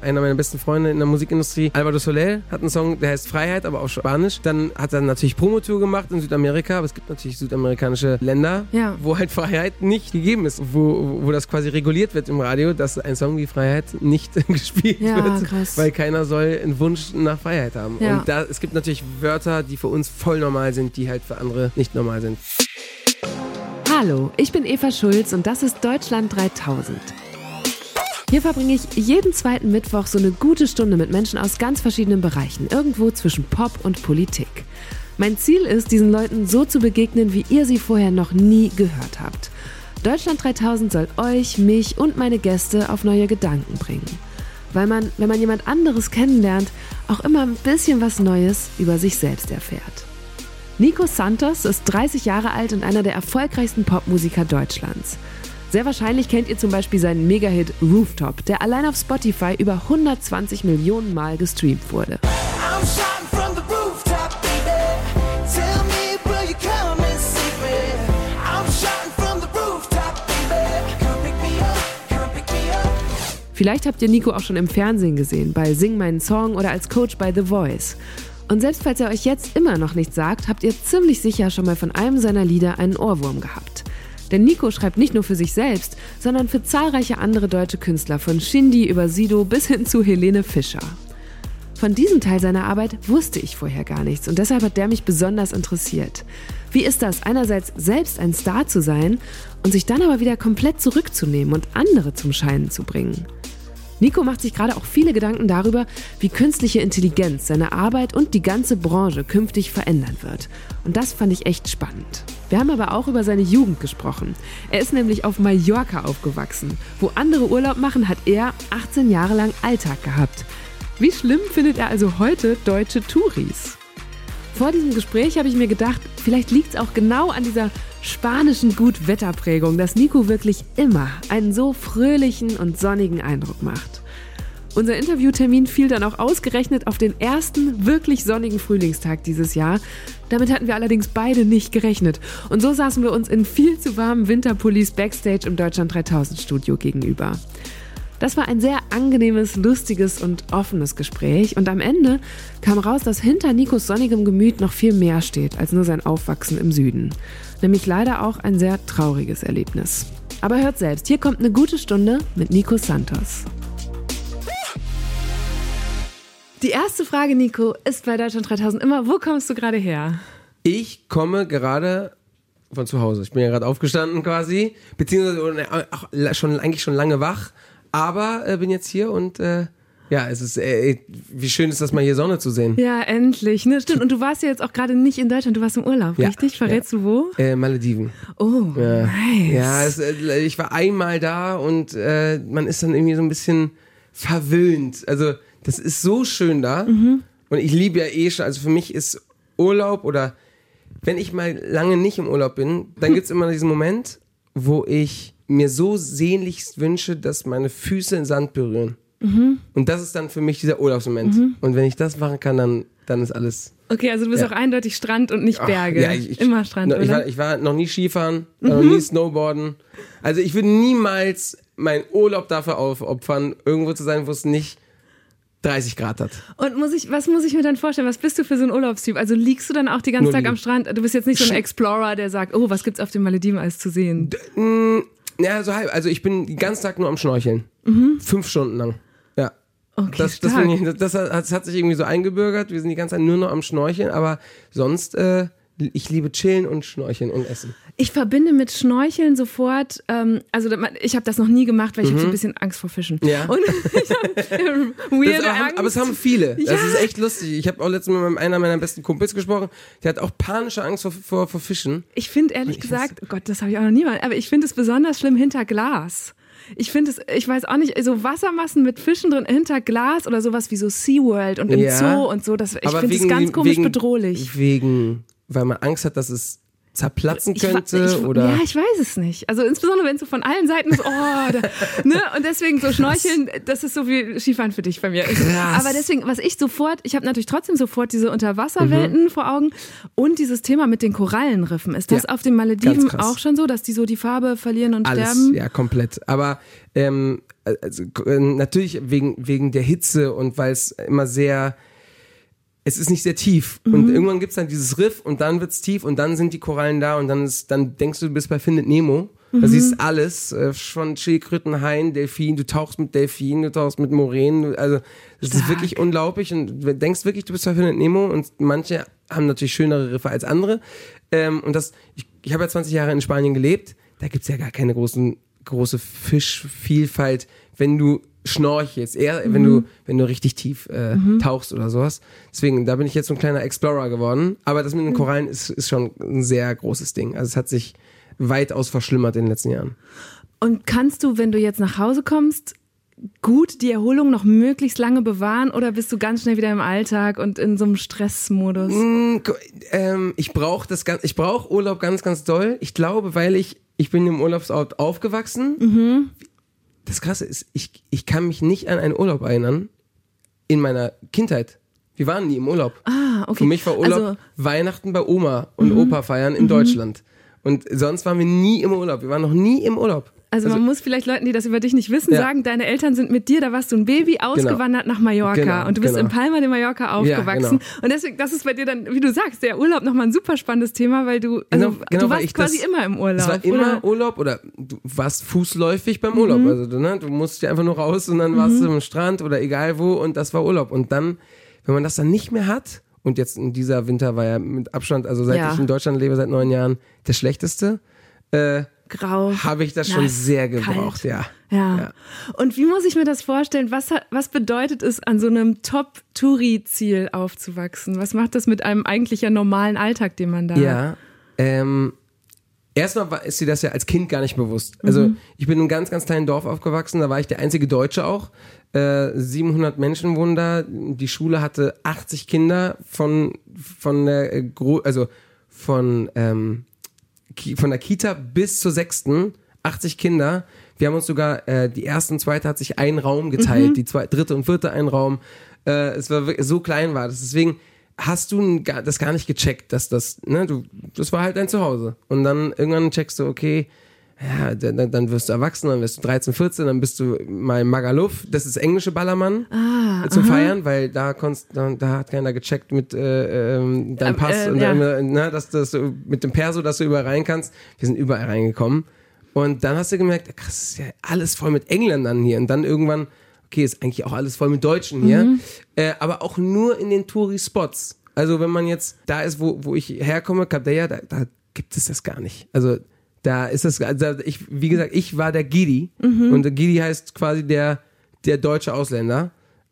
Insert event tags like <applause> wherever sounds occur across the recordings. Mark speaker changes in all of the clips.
Speaker 1: einer meiner besten Freunde in der Musikindustrie, Alvaro Soler, hat einen Song, der heißt Freiheit, aber auf Spanisch. Dann hat er natürlich Promotour gemacht in Südamerika, aber es gibt natürlich südamerikanische Länder,
Speaker 2: Ja.
Speaker 1: wo halt Freiheit nicht gegeben ist, wo, wo das quasi reguliert wird im Radio, dass ein Song wie Freiheit nicht <laughs> gespielt
Speaker 2: Ja,
Speaker 1: wird,
Speaker 2: krass.
Speaker 1: weil keiner soll einen Wunsch nach Freiheit haben.
Speaker 2: Ja.
Speaker 1: Und da, es gibt natürlich Wörter, die für uns voll normal sind, die halt für andere nicht normal sind.
Speaker 2: Hallo, ich bin Eva Schulz und das ist Deutschland 3000. Hier verbringe ich jeden zweiten Mittwoch so eine gute Stunde mit Menschen aus ganz verschiedenen Bereichen, irgendwo zwischen Pop und Politik. Mein Ziel ist, diesen Leuten so zu begegnen, wie ihr sie vorher noch nie gehört habt. Deutschland 3000 soll euch, mich und meine Gäste auf neue Gedanken bringen. Weil man, wenn man jemand anderes kennenlernt, auch immer ein bisschen was Neues über sich selbst erfährt. Nico Santos ist 30 Jahre alt und einer der erfolgreichsten Popmusiker Deutschlands. Sehr wahrscheinlich kennt ihr zum Beispiel seinen Megahit Rooftop, der allein auf Spotify über 120 Millionen Mal gestreamt wurde. Vielleicht habt ihr Nico auch schon im Fernsehen gesehen, bei Sing meinen Song oder als Coach bei The Voice. Und selbst falls er euch jetzt immer noch nichts sagt, habt ihr ziemlich sicher schon mal von einem seiner Lieder einen Ohrwurm gehabt. Denn Nico schreibt nicht nur für sich selbst, sondern für zahlreiche andere deutsche Künstler, von Shindy über Sido bis hin zu Helene Fischer. Von diesem Teil seiner Arbeit wusste ich vorher gar nichts und deshalb hat der mich besonders interessiert. Wie ist das, einerseits selbst ein Star zu sein und sich dann aber wieder komplett zurückzunehmen und andere zum Scheinen zu bringen? Nico macht sich gerade auch viele Gedanken darüber, wie künstliche Intelligenz seine Arbeit und die ganze Branche künftig verändern wird. Und das fand ich echt spannend. Wir haben aber auch über seine Jugend gesprochen. Er ist nämlich auf Mallorca aufgewachsen. Wo andere Urlaub machen, hat er 18 Jahre lang Alltag gehabt. Wie schlimm findet er also heute deutsche Touris? Vor diesem Gespräch habe ich mir gedacht, vielleicht liegt es auch genau an dieser spanischen Gutwetterprägung, dass Nico wirklich immer einen so fröhlichen und sonnigen Eindruck macht. Unser Interviewtermin fiel dann auch ausgerechnet auf den ersten wirklich sonnigen Frühlingstag dieses Jahr. Damit hatten wir allerdings beide nicht gerechnet. Und so saßen wir uns in viel zu warmen Winterpullis backstage im Deutschland 3000 Studio gegenüber. Das war ein sehr angenehmes, lustiges und offenes Gespräch und am Ende kam raus, dass hinter Nikos sonnigem Gemüt noch viel mehr steht als nur sein Aufwachsen im Süden. Nämlich leider auch ein sehr trauriges Erlebnis. Aber hört selbst, hier kommt eine gute Stunde mit Nico Santos. Die erste Frage, Nico, ist bei Deutschland 3000 immer, wo kommst du gerade her?
Speaker 1: Ich komme gerade von zu Hause. Ich bin ja gerade aufgestanden quasi, beziehungsweise schon eigentlich schon lange wach, aber äh, bin jetzt hier und äh, ja, es ist äh, wie schön ist das mal hier Sonne zu sehen.
Speaker 2: Ja, endlich. Ne? Stimmt. Und du warst ja jetzt auch gerade nicht in Deutschland, du warst im Urlaub,
Speaker 1: Ja,
Speaker 2: richtig? Verrätst du wo?
Speaker 1: Äh, Malediven.
Speaker 2: Oh, nice.
Speaker 1: Ja, es, äh, ich war einmal da und äh, man ist dann irgendwie so ein bisschen verwöhnt. Also das ist so schön da
Speaker 2: Mhm.
Speaker 1: und ich liebe ja eh schon. Also für mich ist Urlaub oder wenn ich mal lange nicht im Urlaub bin, dann gibt's immer diesen Moment, wo ich mir so sehnlichst wünsche, dass meine Füße in Sand berühren.
Speaker 2: Mhm.
Speaker 1: Und das ist dann für mich dieser Urlaubsmoment. Und wenn ich das machen kann, dann, dann ist alles
Speaker 2: Okay, also du bist
Speaker 1: Ja.
Speaker 2: auch eindeutig Strand und nicht Berge.
Speaker 1: ja, ich, ich,
Speaker 2: Immer Strand,
Speaker 1: ich,
Speaker 2: oder? Mhm.
Speaker 1: war, ich war noch nie Skifahren, war noch nie Snowboarden. Also ich würde niemals meinen Urlaub dafür aufopfern, irgendwo zu sein, wo es nicht 30 Grad hat.
Speaker 2: Und muss ich, was muss ich mir dann vorstellen? Was bist du für so ein Urlaubstyp? Also liegst du dann auch die ganze
Speaker 1: Nur
Speaker 2: Tag
Speaker 1: liegen.
Speaker 2: am Strand? Du bist jetzt nicht so ein Explorer, der sagt, oh, was gibt's auf den Malediven alles zu sehen?
Speaker 1: Ja, so halb. Also ich bin den ganzen Tag nur am Schnorcheln. Fünf Stunden lang. Ja.
Speaker 2: Mhm. Okay,
Speaker 1: Das, das, ich, das, hat, das hat sich irgendwie so eingebürgert. Wir sind die ganze Zeit nur noch am Schnorcheln, aber sonst, äh, ich liebe chillen und schnorcheln und essen.
Speaker 2: Ich verbinde mit Schnorcheln sofort, ähm, also ich habe das noch nie gemacht, weil ich habe so ein bisschen Angst vor Fischen.
Speaker 1: Mhm. Ja.
Speaker 2: Und <laughs> ich <laughs>
Speaker 1: Das
Speaker 2: weirde
Speaker 1: aber, haben,
Speaker 2: Angst.
Speaker 1: aber es haben viele. Das
Speaker 2: Ja.
Speaker 1: ist echt lustig. Ich habe auch letztens mit meinem, einer meiner besten Kumpels gesprochen. Der hat auch panische Angst vor, vor, vor Fischen.
Speaker 2: Ich finde ehrlich
Speaker 1: Ich
Speaker 2: gesagt, oh Gott, das habe ich auch noch nie mal, aber ich finde es besonders schlimm hinter Glas. Ich finde es, ich weiß auch nicht, so Wassermassen mit Fischen drin hinter Glas oder sowas wie so SeaWorld und im
Speaker 1: Ja.
Speaker 2: Zoo und so, das, ich finde es ganz komisch
Speaker 1: wegen,
Speaker 2: bedrohlich.
Speaker 1: Wegen, weil man Angst hat, dass es zerplatzen
Speaker 3: Ich
Speaker 1: könnte
Speaker 3: ich,
Speaker 1: oder
Speaker 3: Ja, ich weiß es nicht. Also insbesondere, wenn es so von allen Seiten ist, oh, da, ne? Und deswegen so Schnorcheln, das ist so wie Skifahren für dich bei mir.
Speaker 1: Krass.
Speaker 3: Aber deswegen, was ich sofort, ich habe natürlich trotzdem sofort diese Unterwasserwelten vor Augen und dieses Thema mit den Korallenriffen. Ist das
Speaker 1: Ja,
Speaker 3: auf den Malediven auch schon so, dass die so die Farbe verlieren und
Speaker 1: alles,
Speaker 3: sterben?
Speaker 1: ja, komplett. Aber ähm, also, äh, natürlich wegen, wegen der Hitze und weil es immer sehr, es ist nicht sehr tief.
Speaker 3: Mhm.
Speaker 1: Und irgendwann gibt es dann dieses Riff und dann wird es tief und dann sind die Korallen da und dann, ist, dann denkst du, du bist bei Findet Nemo.
Speaker 3: Mhm.
Speaker 1: Da siehst alles, äh, von Schildkröten, Haien, Delfin, du tauchst mit Delfinen, du tauchst mit Moränen, also das ist wirklich unglaublich und du denkst wirklich, du bist bei Findet Nemo und manche haben natürlich schönere Riffe als andere. Ähm, und das, ich, ich habe ja 20 Jahre in Spanien gelebt, da gibt's ja gar keine großen, große Fischvielfalt, wenn du schnorchelst, eher wenn du, wenn du richtig tief äh, tauchst oder sowas. Deswegen, da bin ich jetzt so ein kleiner Explorer geworden. Aber das mit den Korallen ist, ist schon ein sehr großes Ding. Also es hat sich weitaus verschlimmert in den letzten Jahren.
Speaker 3: Und kannst du, wenn du jetzt nach Hause kommst, gut die Erholung noch möglichst lange bewahren oder bist du ganz schnell wieder im Alltag und in so einem Stressmodus?
Speaker 1: Mm, ähm, ich brauche das ganz, ich brauche Urlaub ganz, ganz doll. Ich glaube, weil ich, ich bin im Urlaubsort aufgewachsen. Das Krasse ist, ich, ich kann mich nicht an einen Urlaub erinnern in meiner Kindheit. Wir waren nie im Urlaub.
Speaker 3: Ah, okay.
Speaker 1: Für mich war Urlaub
Speaker 3: Also,
Speaker 1: Weihnachten bei Oma und Opa feiern in Deutschland. Und sonst waren wir nie im Urlaub. Wir waren noch nie im Urlaub.
Speaker 3: Also, man muss vielleicht Leuten, die das über dich nicht wissen,
Speaker 1: Ja.
Speaker 3: sagen, deine Eltern sind mit dir, da warst du ein Baby, ausgewandert nach Mallorca
Speaker 1: Genau,
Speaker 3: und du bist
Speaker 1: genau.
Speaker 3: in Palma de Mallorca aufgewachsen.
Speaker 1: genau.
Speaker 3: Und deswegen, das ist bei dir dann, wie du sagst, der Urlaub nochmal ein super spannendes Thema, weil du, also
Speaker 1: Genau, genau,
Speaker 3: du warst quasi
Speaker 1: das-
Speaker 3: immer im Urlaub.
Speaker 1: Es war immer
Speaker 3: oder? Mhm.
Speaker 1: Urlaub oder du warst fußläufig beim Urlaub. Also du, ne, du musst ja einfach nur raus und dann warst du am Strand oder egal wo und das war Urlaub. Und dann, wenn man das dann nicht mehr hat, und jetzt in dieser Winter war ja mit Abstand, also seit
Speaker 3: Ja.
Speaker 1: ich in Deutschland lebe, seit neun Jahren, der schlechteste, äh,
Speaker 3: Grau.
Speaker 1: habe ich das schon
Speaker 3: nass,
Speaker 1: sehr
Speaker 3: kalt.
Speaker 1: gebraucht, ja.
Speaker 3: Ja.
Speaker 1: Ja.
Speaker 3: Und wie muss ich mir das vorstellen? Was, was bedeutet es, an so einem Top-Touri-Ziel aufzuwachsen? Was macht das mit einem eigentlich ja normalen Alltag, den man da hat?
Speaker 1: Ja. Ähm, erstmal ist dir das ja als Kind gar nicht bewusst. Also ich bin in einem ganz, ganz kleinen Dorf aufgewachsen, da war ich der einzige Deutsche auch. Äh, 700 Menschen wohnen da. Die Schule hatte 80 Kinder von, von der, äh, also von, ähm, von der Kita bis zur sechsten, 80 Kinder. Wir haben uns sogar, äh, die erste und zweite hat sich einen Raum geteilt, die zwei, dritte und vierte einen Raum. Äh, es war wirklich, so klein war das. Deswegen hast du das gar nicht gecheckt, dass das, ne, du, das war halt dein Zuhause. Und dann irgendwann checkst du, okay, ja, dann, dann- dann wirst du erwachsen, dann wirst du 13, 14, dann bist du mal im Magaluf, das ist englische Ballermann
Speaker 3: Ah,
Speaker 1: zum Feiern, weil da konntest, da, da hat keiner gecheckt mit äh, ähm, deinem
Speaker 3: Ähm,
Speaker 1: Pass
Speaker 3: äh,
Speaker 1: und
Speaker 3: ja.
Speaker 1: deinem, ne, dass, dass du mit dem Perso, dass du überall rein kannst. Wir sind überall reingekommen. Und dann hast du gemerkt, krass, ist ja alles voll mit Engländern hier. Und dann irgendwann, okay, ist eigentlich auch alles voll mit Deutschen hier.
Speaker 3: Mhm.
Speaker 1: Äh, aber auch nur in den Touri-Spots. Also wenn man jetzt da ist, wo, wo ich herkomme, Capdeia, da, da gibt es das gar nicht. Also da ist das, also ich, wie gesagt, ich war der Gidi.
Speaker 3: Mhm.
Speaker 1: Und der Gidi heißt quasi der, der deutsche Ausländer.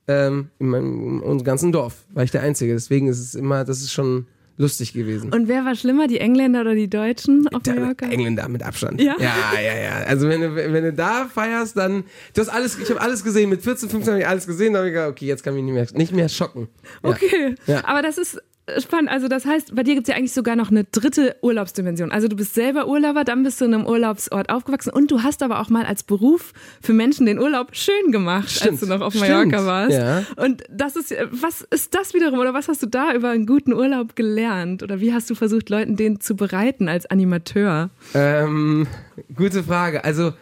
Speaker 1: Ähm, in, meinem, in unserem ganzen Dorf war ich der Einzige. Deswegen ist es immer, das ist schon lustig gewesen.
Speaker 3: Und wer war schlimmer, die Engländer oder die Deutschen auf
Speaker 1: Der
Speaker 3: Mallorca?
Speaker 1: Engländer mit Abstand.
Speaker 3: Ja?
Speaker 1: ja, ja. ja. Also wenn du, wenn du da feierst, dann du hast alles, ich habe alles gesehen. Mit 14, 15 habe ich alles gesehen. Da habe ich gedacht, okay, jetzt kann mich nicht mehr, nicht mehr schocken. Ja.
Speaker 3: Okay,
Speaker 1: Ja.
Speaker 3: aber das ist spannend. Also das heißt, bei dir gibt es ja eigentlich sogar noch eine dritte Urlaubsdimension. Also du bist selber Urlauber, dann bist du in einem Urlaubsort aufgewachsen und du hast aber auch mal als Beruf für Menschen den Urlaub schön gemacht, als
Speaker 1: Stimmt.
Speaker 3: du noch auf
Speaker 1: Stimmt.
Speaker 3: Mallorca warst.
Speaker 1: Ja.
Speaker 3: Und das ist, was ist das wiederum oder was hast du da über einen guten Urlaub gelernt? Oder wie hast du versucht, Leuten den zu bereiten als Animateur?
Speaker 1: Ähm, gute Frage. Also,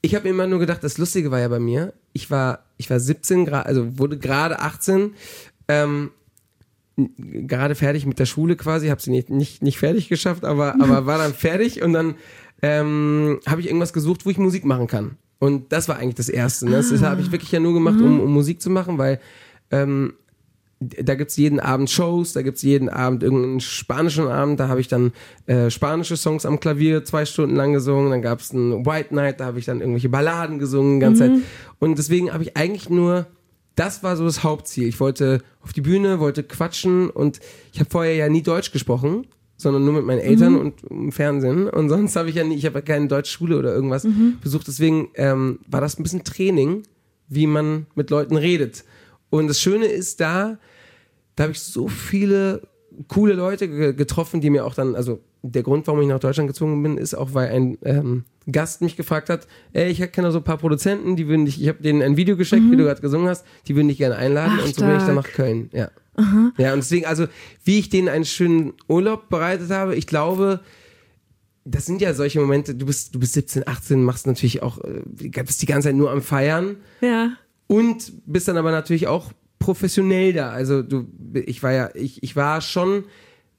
Speaker 1: ich habe immer nur gedacht, das Lustige war ja bei mir, ich war, ich war 17 Grad, also wurde gerade 18, ähm, gerade fertig mit der Schule quasi, habe sie nicht, nicht, nicht fertig geschafft, aber, aber war dann fertig und dann ähm, habe ich irgendwas gesucht, wo ich Musik machen kann. Und das war eigentlich das Erste. Ne? Das habe ich wirklich ja nur gemacht, um, um Musik zu machen, weil ähm, da gibt's jeden Abend Shows, da gibt's jeden Abend irgendeinen spanischen Abend, da habe ich dann äh, spanische Songs am Klavier zwei Stunden lang gesungen, dann gab's einen White Night, da habe ich dann irgendwelche Balladen gesungen die ganze Zeit. Und deswegen habe ich eigentlich nur, das war so das Hauptziel. Ich wollte auf die Bühne, wollte quatschen und ich habe vorher ja nie Deutsch gesprochen, sondern nur mit meinen Eltern und im Fernsehen. Und sonst habe ich ja nie, ich habe ja keine deutsche Schule oder irgendwas besucht. Deswegen ähm, war das ein bisschen Training, wie man mit Leuten redet. Und das Schöne ist da, da habe ich so viele coole Leute ge- getroffen, die mir auch dann, also der Grund, warum ich nach Deutschland gezogen bin, ist auch, weil ein ähm, Gast mich gefragt hat, ey, ich kenne so ein paar Produzenten, die würden dich, ich habe denen ein Video geschickt, wie du gerade gesungen hast, die würden dich gerne einladen
Speaker 3: Mhm. Ach,
Speaker 1: und so bin ich dann nach Köln, ja. Ja, und deswegen, also, wie ich denen einen schönen Urlaub bereitet habe, ich glaube, das sind ja solche Momente, du bist, du bist 17, 18, machst natürlich auch, äh, bist die ganze Zeit nur am Feiern
Speaker 3: Ja.
Speaker 1: und bist dann aber natürlich auch professionell da. Also du, ich war ja, ich, ich war schon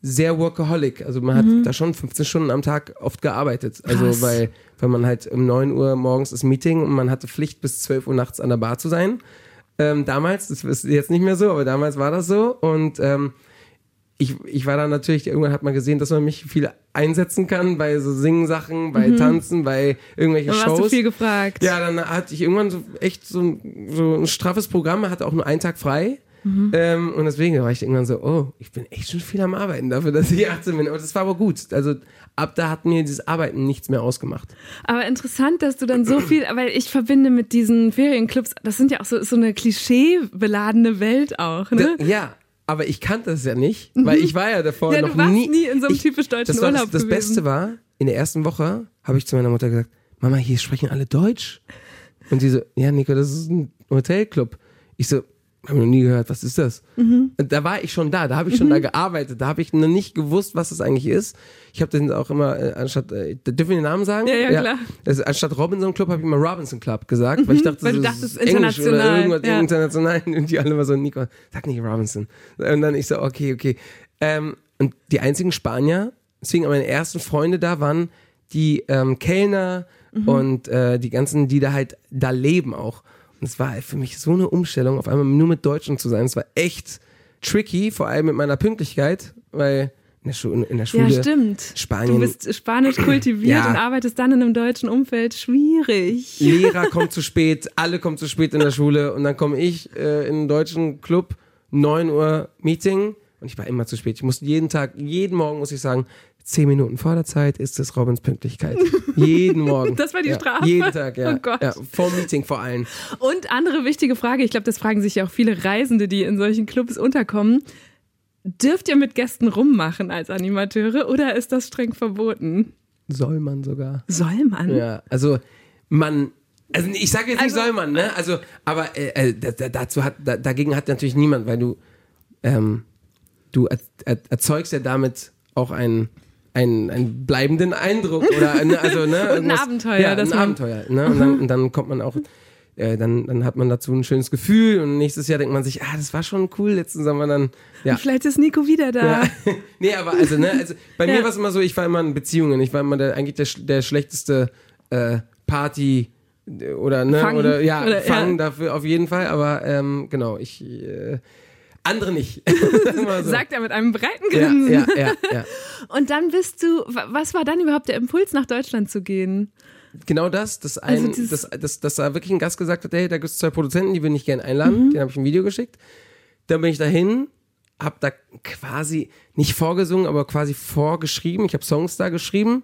Speaker 1: sehr workaholic. Also man hat da schon 15 Stunden am Tag oft gearbeitet. Also
Speaker 3: Krass.
Speaker 1: weil, weil man halt um 9 Uhr morgens das Meeting und man hatte Pflicht bis 12 Uhr nachts an der Bar zu sein. Ähm, damals, das ist jetzt nicht mehr so, aber damals war das so und ähm, ich, ich war dann natürlich, irgendwann hat man gesehen, dass man mich viel einsetzen kann bei so Singen-Sachen, bei Tanzen, bei irgendwelchen
Speaker 3: Dann
Speaker 1: Shows.
Speaker 3: du viel gefragt.
Speaker 1: Ja, dann hatte ich irgendwann so echt so ein, so ein straffes Programm, hatte auch nur einen Tag frei. Ähm, und deswegen war ich irgendwann so, oh, ich bin echt schon viel am Arbeiten dafür, dass ich <laughs> 18 bin. Und das war aber gut. Also ab da hat mir dieses Arbeiten nichts mehr ausgemacht.
Speaker 3: Aber interessant, dass du dann so viel, weil ich verbinde mit diesen Ferienclubs, das sind ja auch so, so eine klischeebeladene Welt auch, ne?
Speaker 1: Da, ja, aber ich kannte es ja nicht, weil ich war ja davor
Speaker 3: Ja,
Speaker 1: noch
Speaker 3: du warst
Speaker 1: nie.
Speaker 3: nie in so einem
Speaker 1: ich,
Speaker 3: typisch deutschen
Speaker 1: das war
Speaker 3: Urlaub
Speaker 1: Das, das. Beste war, in der ersten Woche habe ich zu meiner Mutter gesagt, Mama, hier sprechen alle Deutsch. Und sie so, ja, Nico, das ist ein Hotelclub. Ich so, habe noch nie gehört, was ist das?
Speaker 3: Mhm.
Speaker 1: Da war ich schon da, da habe ich schon da gearbeitet, da habe ich noch nicht gewusst, was das eigentlich ist. Ich habe dann auch immer, äh, anstatt, äh, dürfen wir den Namen sagen?
Speaker 3: Ja, ja, klar.
Speaker 1: Also, anstatt Robinson Club habe ich immer Robinson Club gesagt, weil ich dachte,
Speaker 3: weil du
Speaker 1: das
Speaker 3: dachtest,
Speaker 1: ist Englisch oder
Speaker 3: international,
Speaker 1: irgendwas
Speaker 3: ja.
Speaker 1: international. <laughs> Und die alle immer so, Nico, sag nicht Robinson. Und dann ich so, okay, okay. Ähm, und die einzigen Spanier, deswegen meine ersten Freunde da waren die ähm, Kellner
Speaker 3: Mhm.
Speaker 1: und äh, die ganzen, die da halt da leben auch. Und es war für mich so eine Umstellung, auf einmal nur mit Deutschen zu sein. Es war echt tricky, vor allem mit meiner Pünktlichkeit, weil in der, Schu in der Schule
Speaker 3: Ja, stimmt.
Speaker 1: Spanien
Speaker 3: Du bist spanisch kultiviert
Speaker 1: Ja.
Speaker 3: und arbeitest dann in einem deutschen Umfeld. Schwierig.
Speaker 1: Lehrer kommt zu spät, alle kommen zu spät in der Schule und dann komme ich äh, in einen deutschen Club, 9 Uhr Meeting und ich war immer zu spät. Ich musste jeden Tag, jeden Morgen muss ich sagen, 10 Minuten vor der Zeit ist es Robins Pünktlichkeit. jeden Morgen. <laughs>
Speaker 3: Das war die
Speaker 1: ja,
Speaker 3: Strafe?
Speaker 1: Jeden Tag, ja.
Speaker 3: Oh Gott.
Speaker 1: ja. Vor Meeting vor allem.
Speaker 3: Und andere wichtige Frage, ich glaube, das fragen sich ja auch viele Reisende, die in solchen Clubs unterkommen. Dürft ihr mit Gästen rummachen als Animateure oder ist das streng verboten?
Speaker 1: Soll man sogar.
Speaker 3: Soll man?
Speaker 1: Ja, also man. Also ich sage jetzt nicht
Speaker 3: Also-
Speaker 1: soll man, ne? Also, aber äh, äh, da- da- dazu hat, da, dagegen hat natürlich niemand, weil du, ähm, du er, er, erzeugst ja damit auch einen, einen, einen bleibenden Eindruck oder also ne, <laughs>
Speaker 3: ein
Speaker 1: irgendwas-
Speaker 3: Abenteuer,
Speaker 1: ja, ein Abenteuer, ne? Und dann, <laughs> und dann kommt man auch, äh, dann, dann hat man dazu ein schönes Gefühl und nächstes Jahr denkt man sich, ah, das war schon cool letzten Sommer dann, ja.
Speaker 3: Vielleicht ist Nico wieder da.
Speaker 1: Ja. <laughs> nee, aber also, ne, also bei
Speaker 3: Ja.
Speaker 1: mir war es immer so, ich war immer in Beziehungen. Ich war immer der, eigentlich der, der schlechteste äh, Party oder ne,
Speaker 3: Fang.
Speaker 1: oder ja,
Speaker 3: Oder,
Speaker 1: Fang
Speaker 3: ja.
Speaker 1: dafür auf jeden Fall, aber ähm, genau, ich äh, andere nicht. <laughs> So.
Speaker 3: Sagt er mit einem breiten Grinsen.
Speaker 1: ja, ja, ja. <laughs>
Speaker 3: Und dann bist du, wa- was war dann überhaupt der Impuls, nach Deutschland zu gehen?
Speaker 1: Genau das, dass ein,
Speaker 3: Also
Speaker 1: dass, dass, dass da wirklich ein Gast gesagt hat, hey, da gibt es zwei Produzenten, die will ich gerne einladen. Den habe ich ein Video geschickt. Dann bin ich dahin, habe da quasi nicht vorgesungen, aber quasi vorgeschrieben. Ich habe Songs da geschrieben.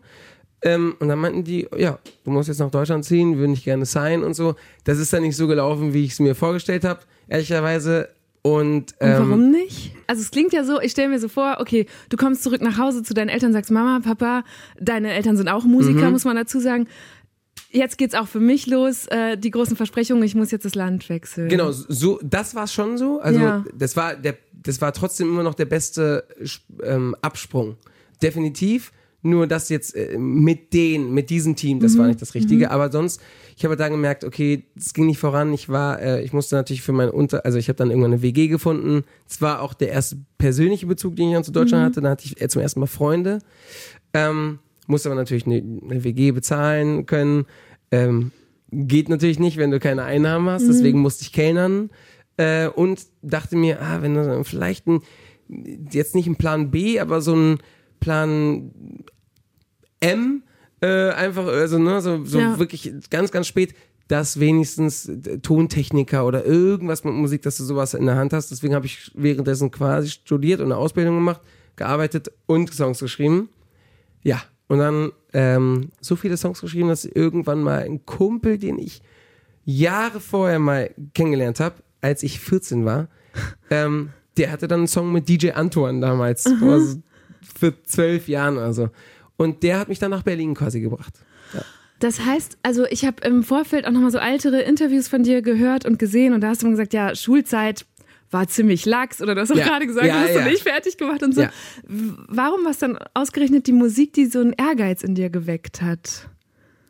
Speaker 1: Ähm, und dann meinten die, ja, du musst jetzt nach Deutschland ziehen, würde ich gerne sein und so. Das ist dann nicht so gelaufen, wie ich es mir vorgestellt habe, ehrlicherweise. Und,
Speaker 3: Und
Speaker 1: ähm,
Speaker 3: warum nicht? Also es klingt ja so, ich stelle mir so vor, okay, du kommst zurück nach Hause zu deinen Eltern, sagst Mama, Papa, deine Eltern sind auch Musiker,
Speaker 1: Mhm.
Speaker 3: muss man dazu sagen. Jetzt geht's auch für mich los, äh, die großen Versprechungen, ich muss jetzt das Land wechseln.
Speaker 1: Genau, so, das war schon so. Also,
Speaker 3: Ja.
Speaker 1: das war der, das war trotzdem immer noch der beste ähm, Absprung. Definitiv. Nur das jetzt äh, mit den, mit diesem Team, das war nicht das Richtige. Aber sonst, ich habe da gemerkt, okay, es ging nicht voran. Ich war, äh, ich musste natürlich für mein Unter, also ich habe dann irgendwann eine WG gefunden. Es war auch der erste persönliche Bezug, den ich dann zu Deutschland hatte. Da hatte ich äh, zum ersten Mal Freunde. Ähm, musste aber natürlich eine, eine WG bezahlen können. Ähm, geht natürlich nicht, wenn du keine Einnahmen hast. Deswegen musste ich kellnern. Äh, und dachte mir, ah, wenn du dann vielleicht ein, jetzt nicht ein Plan B, aber so ein Plan M, äh, einfach, also, ne, so, so
Speaker 3: Ja.
Speaker 1: wirklich ganz, ganz spät, dass wenigstens Tontechniker oder irgendwas mit Musik, dass du sowas in der Hand hast. Deswegen habe ich währenddessen quasi studiert und eine Ausbildung gemacht, gearbeitet und Songs geschrieben. Ja, und dann ähm, so viele Songs geschrieben, dass irgendwann mal ein Kumpel, den ich Jahre vorher mal kennengelernt habe, als ich 14 war, <laughs> ähm, der hatte dann einen Song mit DJ Antoine damals, vor so- für zwölf Jahren oder so. Und der hat mich dann nach Berlin quasi gebracht.
Speaker 3: Das heißt, also ich habe im Vorfeld auch nochmal so ältere Interviews von dir gehört und gesehen und da hast du gesagt, ja, Schulzeit war ziemlich lax oder du hast auch
Speaker 1: Ja.
Speaker 3: gerade gesagt,
Speaker 1: Ja,
Speaker 3: du hast
Speaker 1: ja.
Speaker 3: du nicht fertig gemacht und so.
Speaker 1: Ja.
Speaker 3: Warum war es dann ausgerechnet die Musik, die so einen Ehrgeiz in dir geweckt hat?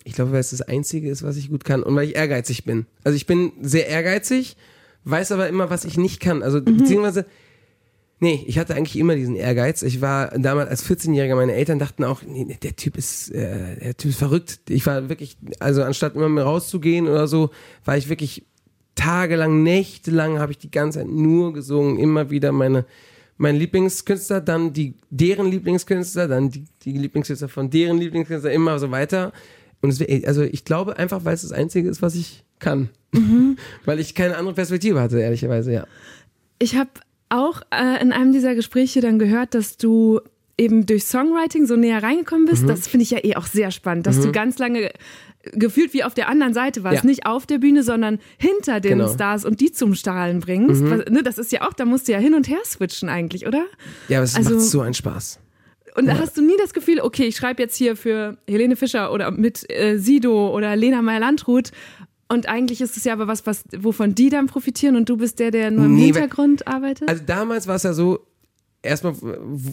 Speaker 1: Ich glaube, weil es das Einzige ist, was ich gut kann und weil ich ehrgeizig bin. Also ich bin sehr ehrgeizig, weiß aber immer, was ich nicht kann. Also beziehungsweise, nee, ich hatte eigentlich immer diesen Ehrgeiz. Ich war damals als 14-Jähriger, meine Eltern dachten auch, nee, der Typ ist, äh, der Typ ist verrückt. Ich war wirklich, also anstatt immer mehr rauszugehen oder so, war ich wirklich tagelang, nächtelang habe ich die ganze Zeit nur gesungen, immer wieder meine mein Lieblingskünstler, dann die deren Lieblingskünstler, dann die, die Lieblingskünstler von deren Lieblingskünstler, immer so weiter. Und es, also ich glaube einfach, weil es das Einzige ist, was ich kann. <laughs> weil ich keine andere Perspektive hatte, ehrlicherweise, ja.
Speaker 3: Ich habe auch äh, in einem dieser Gespräche dann gehört, dass du eben durch Songwriting so näher reingekommen
Speaker 1: Mhm.
Speaker 3: bist. Das finde ich ja eh auch sehr spannend, dass du ganz lange gefühlt wie auf der anderen Seite warst.
Speaker 1: Ja.
Speaker 3: Nicht auf der Bühne, sondern hinter den
Speaker 1: Genau. Mhm.
Speaker 3: Stars und die zum Strahlen bringst. Was, ne, das ist ja auch, da musst du ja hin und her switchen eigentlich, oder?
Speaker 1: Ja, aber es
Speaker 3: Also-
Speaker 1: macht so einen Spaß.
Speaker 3: Und da hast du nie das Gefühl, okay, ich schreibe jetzt hier für Helene Fischer oder mit äh, Sido oder Lena Meyer-Landrut und eigentlich ist es ja aber was, was, wovon die dann profitieren und du bist der, der nur im
Speaker 1: Nee,
Speaker 3: Hintergrund arbeitet?
Speaker 1: Also damals war es ja so, erstmal,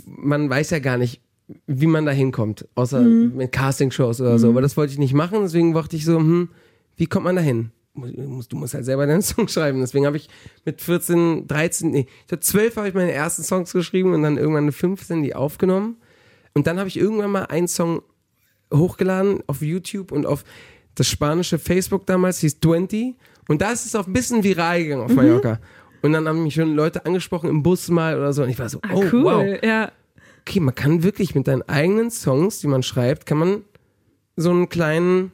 Speaker 1: man weiß ja gar nicht, wie man da hinkommt, außer mit Castingshows oder so. Aber das wollte ich nicht machen, deswegen dachte ich so, hm, wie kommt man da hin? Du musst- halt selber deinen <laughs> Song schreiben. Deswegen habe ich mit 14, 13, nee, ich glaube 12 habe ich meine ersten Songs geschrieben und dann irgendwann mit 15 die aufgenommen. Und dann habe ich irgendwann mal einen Song hochgeladen auf YouTube und auf das spanische Facebook damals, hieß 20. Und da ist es auch ein bisschen viral gegangen auf Mallorca. Und dann haben mich schon Leute angesprochen im Bus mal oder so. Und ich war so,
Speaker 3: ah,
Speaker 1: oh
Speaker 3: cool,
Speaker 1: wow.
Speaker 3: ja.
Speaker 1: Okay, man kann wirklich mit deinen eigenen Songs, die man schreibt, kann man so einen kleinen,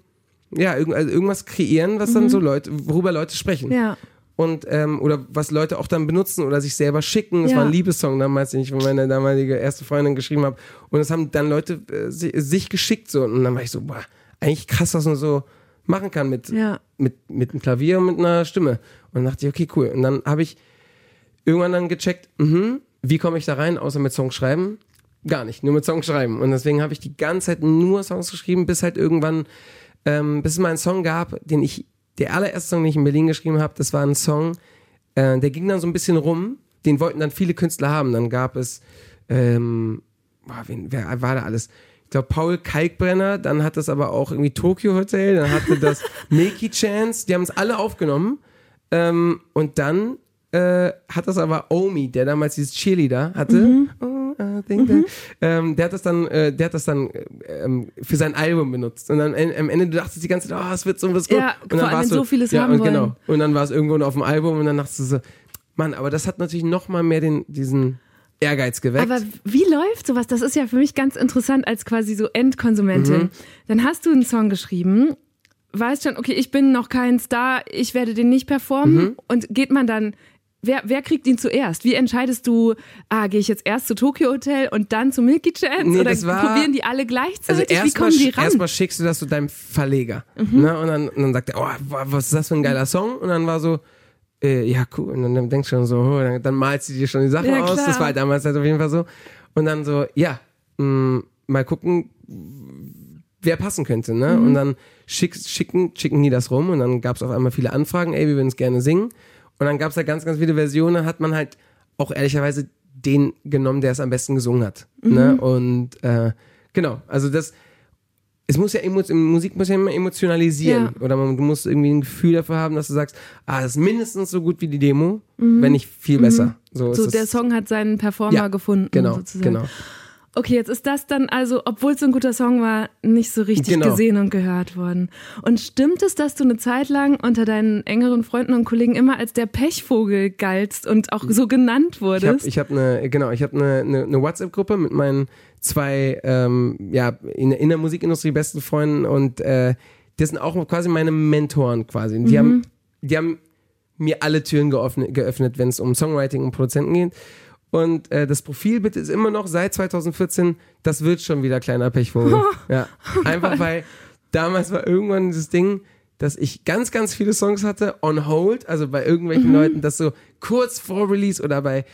Speaker 1: ja, also irgendwas kreieren, was dann so Leute, worüber Leute sprechen.
Speaker 3: Mhm. Ja.
Speaker 1: Und, ähm, oder was Leute auch dann benutzen oder sich selber schicken. Das
Speaker 3: Ja.
Speaker 1: war ein Liebessong damals, den ich von meiner damalige erste Freundin geschrieben habe. Und das haben dann Leute äh, si- sich geschickt so. Und dann war ich so, boah, eigentlich krass, was man so machen kann mit,
Speaker 3: Ja.
Speaker 1: mit, mit einem Klavier und mit einer Stimme. Und dann dachte ich, okay, cool. Und dann habe ich irgendwann dann gecheckt, mhm, wie komme ich da rein, außer mit Songs schreiben? Gar nicht, nur mit Songs schreiben. Und deswegen habe ich die ganze Zeit nur Songs geschrieben, bis halt irgendwann, ähm, bis es mal einen Song gab, den ich, der allererste Song, den ich in Berlin geschrieben habe, das war ein Song, äh, der ging dann so ein bisschen rum. Den wollten dann viele Künstler haben. Dann gab es, ähm, boah, wen, wer war da alles? Ich glaube, Paul Kalkbrenner, dann hat das aber auch irgendwie Tokyo Hotel, dann hatte das <laughs> Milky Chance, die haben es alle aufgenommen. Ähm, und dann äh, hat das aber Omi, der damals dieses Cheerleader hatte, oh, I think that, ähm, der hat das dann, äh, der hat das dann äh, ähm, für sein Album benutzt. Und dann äh, am Ende du dachtest die ganze Zeit, oh, es wird so, was
Speaker 3: Ja,
Speaker 1: und dann
Speaker 3: vor allem, wenn so vieles
Speaker 1: ja,
Speaker 3: haben
Speaker 1: und
Speaker 3: wollen.
Speaker 1: Genau. Und dann war es irgendwo auf dem Album und dann dachtest du so, Mann, aber das hat natürlich noch mal mehr den, diesen Ehrgeiz geweckt.
Speaker 3: Aber wie läuft sowas? Das ist ja für mich ganz interessant als quasi so Endkonsumentin.
Speaker 1: Mhm.
Speaker 3: Dann hast du einen Song geschrieben, weißt schon, okay, ich bin noch kein Star, ich werde den nicht performen.
Speaker 1: Mhm.
Speaker 3: Und geht man dann, wer, wer kriegt ihn zuerst? Wie entscheidest du, ah, gehe ich jetzt erst zu Tokyo Hotel und dann zu Milky Chance?
Speaker 1: Nee,
Speaker 3: Oder
Speaker 1: war-
Speaker 3: probieren die alle
Speaker 1: also
Speaker 3: gleichzeitig? Wie
Speaker 1: erstmal
Speaker 3: kommen die ran?
Speaker 1: erstmal schickst du das zu deinem Verleger.
Speaker 3: Mhm.
Speaker 1: Ne? Und, dann, und dann sagt er, oh, wa- was ist das für ein geiler Song? Und dann war so, äh, ja, cool. Und dann denkst du schon so, oh, dann, dann malst du dir schon die Sachen
Speaker 3: Ja,
Speaker 1: aus.
Speaker 3: klar.
Speaker 1: Das war halt damals halt auf jeden Fall so. Und dann so, ja, mh, mal gucken, wer passen könnte. Ne?
Speaker 3: Mhm.
Speaker 1: Und dann schick, schicken, schicken die das rum und dann gab es auf einmal viele Anfragen, ey, wir würden es gerne singen. Und dann gab es da ganz, ganz viele Versionen, hat man halt auch ehrlicherweise den genommen, der es am besten gesungen hat.
Speaker 3: Mhm.
Speaker 1: Ne? Und äh, genau, also das, es muss ja Musik muss ja immer emotionalisieren.
Speaker 3: Ja.
Speaker 1: Oder man, du musst irgendwie ein Gefühl dafür haben, dass du sagst, ah, das ist mindestens so gut wie die Demo, wenn nicht viel besser. So, ist
Speaker 3: Mhm. so,
Speaker 1: es-
Speaker 3: der Song hat seinen Performer
Speaker 1: Ja,
Speaker 3: gefunden.
Speaker 1: Genau,
Speaker 3: sozusagen.
Speaker 1: genau.
Speaker 3: Okay, jetzt ist das dann also, obwohl es so ein guter Song war, nicht so richtig
Speaker 1: Genau.
Speaker 3: gesehen und gehört worden. Und stimmt es, dass du eine Zeit lang unter deinen engeren Freunden und Kollegen immer als der Pechvogel galtst und auch so genannt
Speaker 1: Ich habe
Speaker 3: wurdest?
Speaker 1: ich hab eine, genau, ich habe eine, eine, eine WhatsApp-Gruppe mit meinen zwei, ähm, ja, in, in der Musikindustrie besten Freunden und äh, das sind auch quasi meine Mentoren quasi. Die haben, die haben mir alle Türen geöffnet, geöffnet wenn es um Songwriting und Produzenten geht. Und äh, das Profilbild ist immer noch seit 2014, das wird schon wieder kleiner Pechvogel. <laughs> ja. Einfach weil damals war irgendwann dieses Ding, dass ich ganz, ganz viele Songs hatte on hold, also bei irgendwelchen Leuten, das so kurz vor Release oder bei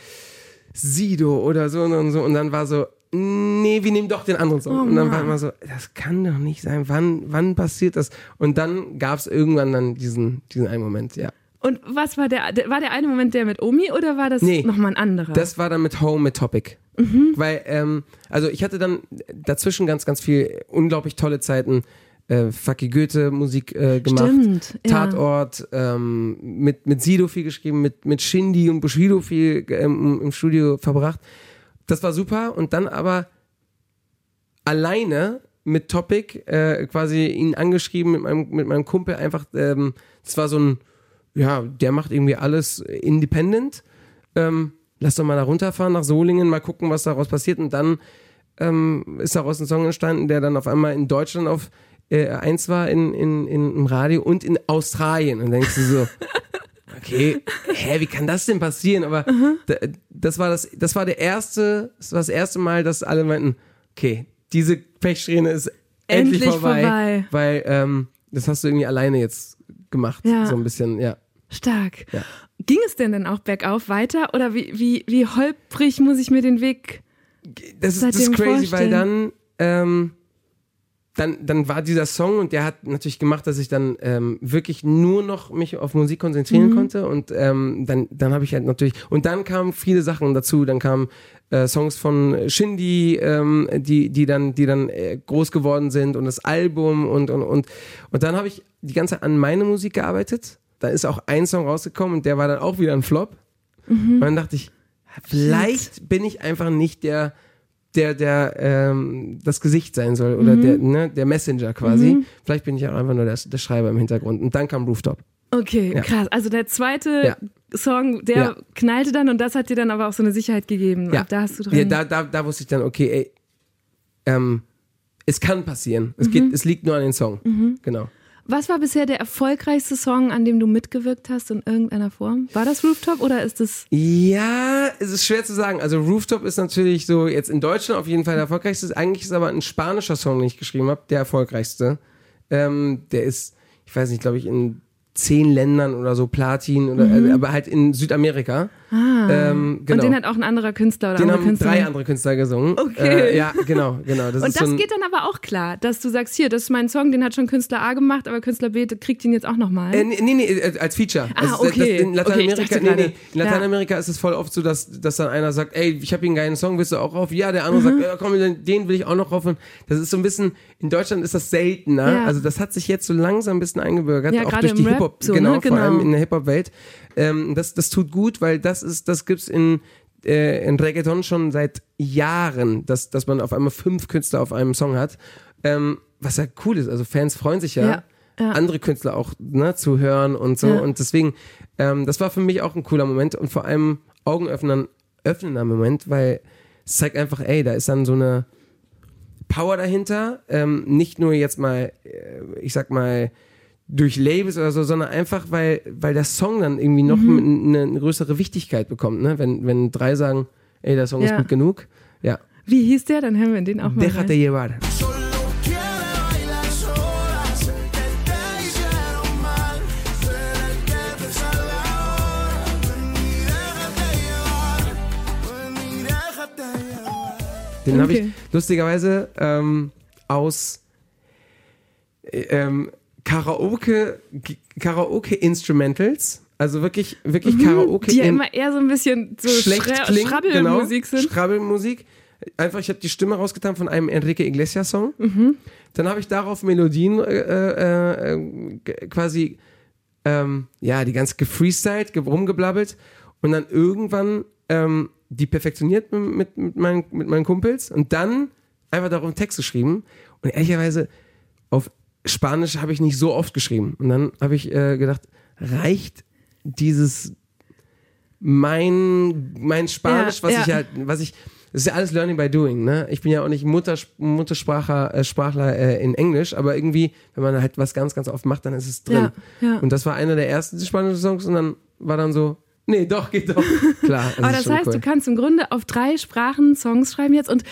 Speaker 1: Sido oder so und so und dann war so, nee, wir nehmen doch den anderen Song. und dann war immer so, das kann doch nicht sein, wann, wann passiert das? Und dann gab es irgendwann dann diesen, diesen einen Moment, ja.
Speaker 3: Und was war der, war der eine Moment der mit Omi oder war das
Speaker 1: Nee.
Speaker 3: nochmal ein anderer?
Speaker 1: Das war dann mit Home mit Topic. Weil, ähm, also ich hatte dann dazwischen ganz, ganz viel unglaublich tolle Zeiten. Äh, Fucky Goethe Musik äh, gemacht.
Speaker 3: Stimmt, ja.
Speaker 1: Tatort, ähm, mit, mit Sido viel geschrieben, mit, mit Shindy und Bushido viel ähm, im Studio verbracht. Das war super. Und dann aber alleine mit Topic äh, quasi ihn angeschrieben mit meinem, mit meinem Kumpel einfach, ähm, das war so ein, ja, der macht irgendwie alles independent. Ähm, lass doch mal da runterfahren nach Solingen, mal gucken, was daraus passiert. Und dann ähm, ist daraus ein Song entstanden, der dann auf einmal in Deutschland auf äh, eins war in, in, in, im Radio und in Australien. Und denkst du so, <laughs> okay, hä, wie kann das denn passieren? Aber da, das war das, das war der erste, das war das erste Mal, dass alle meinten, okay, diese Pechsträhne ist endlich,
Speaker 3: Endlich
Speaker 1: vorbei,
Speaker 3: vorbei.
Speaker 1: weil ähm, das hast du irgendwie alleine jetzt gemacht,
Speaker 3: Ja.
Speaker 1: so ein bisschen, ja.
Speaker 3: Stark.
Speaker 1: Ja.
Speaker 3: Ging es denn dann auch bergauf weiter oder wie, wie, wie holprig muss ich mir den Weg
Speaker 1: Das ist, das ist crazy, weil
Speaker 3: vorstellen.
Speaker 1: dann, ähm, dann, dann war dieser Song und der hat natürlich gemacht, dass ich dann ähm, wirklich nur noch mich auf Musik konzentrieren
Speaker 3: Mhm.
Speaker 1: konnte und ähm, dann, dann habe ich halt natürlich und dann kamen viele Sachen dazu, dann kamen äh, Songs von Shindy, ähm, die die dann die dann äh, groß geworden sind und das Album und und und und dann habe ich die ganze Zeit an meine Musik gearbeitet. Da ist auch ein Song rausgekommen und der war dann auch wieder ein Flop.
Speaker 3: Mhm.
Speaker 1: Und dann dachte ich, vielleicht bin ich einfach nicht der der, der ähm, das Gesicht sein soll oder der, ne, der Messenger quasi. Vielleicht bin ich auch einfach nur der, der Schreiber im Hintergrund. Und dann kam Rooftop.
Speaker 3: Okay,
Speaker 1: Ja.
Speaker 3: krass. Also der zweite
Speaker 1: Ja.
Speaker 3: Song, der
Speaker 1: Ja.
Speaker 3: knallte dann und das hat dir dann aber auch so eine Sicherheit gegeben.
Speaker 1: Ja.
Speaker 3: Ab da hast du dran.
Speaker 1: Ja, da, da, da wusste ich dann, okay, ey, ähm, es kann passieren. Es, geht, es liegt nur an den Song. Genau.
Speaker 3: Was war bisher der erfolgreichste Song, an dem du mitgewirkt hast in irgendeiner Form? War das Rooftop oder ist es
Speaker 1: Ja, es ist schwer zu sagen. Also Rooftop ist natürlich so jetzt in Deutschland auf jeden Fall der erfolgreichste. Eigentlich ist aber ein spanischer Song, den ich geschrieben habe, der erfolgreichste. Ähm, der ist, ich weiß nicht, glaube ich, in zehn Ländern oder so Platin oder äh, aber halt in Südamerika. Ah, ähm, genau.
Speaker 3: Und den hat auch ein anderer Künstler oder
Speaker 1: Den
Speaker 3: andere
Speaker 1: haben
Speaker 3: Künstler.
Speaker 1: drei andere Künstler gesungen.
Speaker 3: Okay.
Speaker 1: Äh, ja, genau, genau. Das
Speaker 3: und das
Speaker 1: so
Speaker 3: geht dann aber auch klar, dass du sagst, hier, das ist mein Song, den hat schon Künstler A gemacht, aber Künstler B kriegt ihn jetzt auch nochmal.
Speaker 1: Äh, nee, nee, äh, als Feature.
Speaker 3: Ah,
Speaker 1: Also,
Speaker 3: okay.
Speaker 1: Das, in Lateinamerika,
Speaker 3: Okay,
Speaker 1: nee, nee, in Lateinamerika ist es voll oft so, dass, dass dann einer sagt, ey, ich habe hier einen geilen Song, willst du auch rauf? Ja, der andere
Speaker 3: Mhm.
Speaker 1: sagt, ja, komm, den, den will ich auch noch rauf. Und das ist so ein bisschen, in Deutschland ist das seltener.
Speaker 3: Ja.
Speaker 1: Also das hat sich jetzt so langsam ein bisschen eingebürgert,
Speaker 3: Ja,
Speaker 1: auch durch die Hip-Hop,
Speaker 3: so,
Speaker 1: genau,
Speaker 3: ne?
Speaker 1: vor
Speaker 3: Genau.
Speaker 1: allem in der Hip-Hop-Welt. Ähm, das, das tut gut, weil das ist, das gibt's in, äh, in Reggaeton schon seit Jahren, dass, dass man auf einmal fünf Künstler auf einem Song hat. Ähm, was ja cool ist, also Fans freuen sich ja,
Speaker 3: Ja, ja.
Speaker 1: andere Künstler auch ne, zu hören und so.
Speaker 3: Ja.
Speaker 1: Und deswegen, ähm, das war für mich auch ein cooler Moment und vor allem Augenöffner, öffnender Moment, weil es zeigt einfach, ey, da ist dann so eine Power dahinter. Ähm, nicht nur jetzt mal, äh, ich sag mal, durch Labels oder so, sondern einfach, weil, weil der Song dann irgendwie noch
Speaker 3: Mhm.
Speaker 1: eine, größere Wichtigkeit bekommt. Ne? Wenn, wenn drei sagen, ey, der Song ist
Speaker 3: Ja.
Speaker 1: gut genug. Ja.
Speaker 3: Wie hieß der? Dann hören wir den auch mal.
Speaker 1: Déjate
Speaker 3: rein.
Speaker 1: llevar. Den habe
Speaker 3: Okay.
Speaker 1: ich lustigerweise ähm, aus äh, ähm, Karaoke, G- Karaoke Instrumentals, also wirklich, wirklich Karaoke
Speaker 3: Mhm. Die ja immer eher so ein bisschen so
Speaker 1: schlecht
Speaker 3: Schra
Speaker 1: klingen,
Speaker 3: Schrabbelmusik
Speaker 1: genau,
Speaker 3: sind.
Speaker 1: Schrabbelmusik. Einfach, ich habe die Stimme rausgetan von einem Enrique Iglesias Song.
Speaker 3: Mhm.
Speaker 1: Dann habe ich darauf Melodien äh, äh, äh, quasi ähm, ja die ganz gefreestylt, ge- rumgeblabbelt und dann irgendwann ähm, die perfektioniert mit, mit, meinen, mit meinen Kumpels und dann einfach darum Text geschrieben und ehrlicherweise auf Spanisch habe ich nicht so oft geschrieben und dann habe ich äh, gedacht, reicht dieses mein mein Spanisch,
Speaker 3: Ja,
Speaker 1: was
Speaker 3: ja.
Speaker 1: ich halt, was ich, das ist ja alles Learning by Doing, ne? Ich bin ja auch nicht Mutters Muttersprachler äh, Sprachler äh, in Englisch, aber irgendwie, wenn man halt was ganz, ganz oft macht, dann ist es drin.
Speaker 3: Ja, ja.
Speaker 1: Und das war einer der ersten spanischen Songs und dann war dann so, nee, doch, geht doch. <laughs> Klar.
Speaker 3: Aber
Speaker 1: ist
Speaker 3: das heißt,
Speaker 1: cool.
Speaker 3: du kannst im Grunde auf drei Sprachen Songs schreiben jetzt und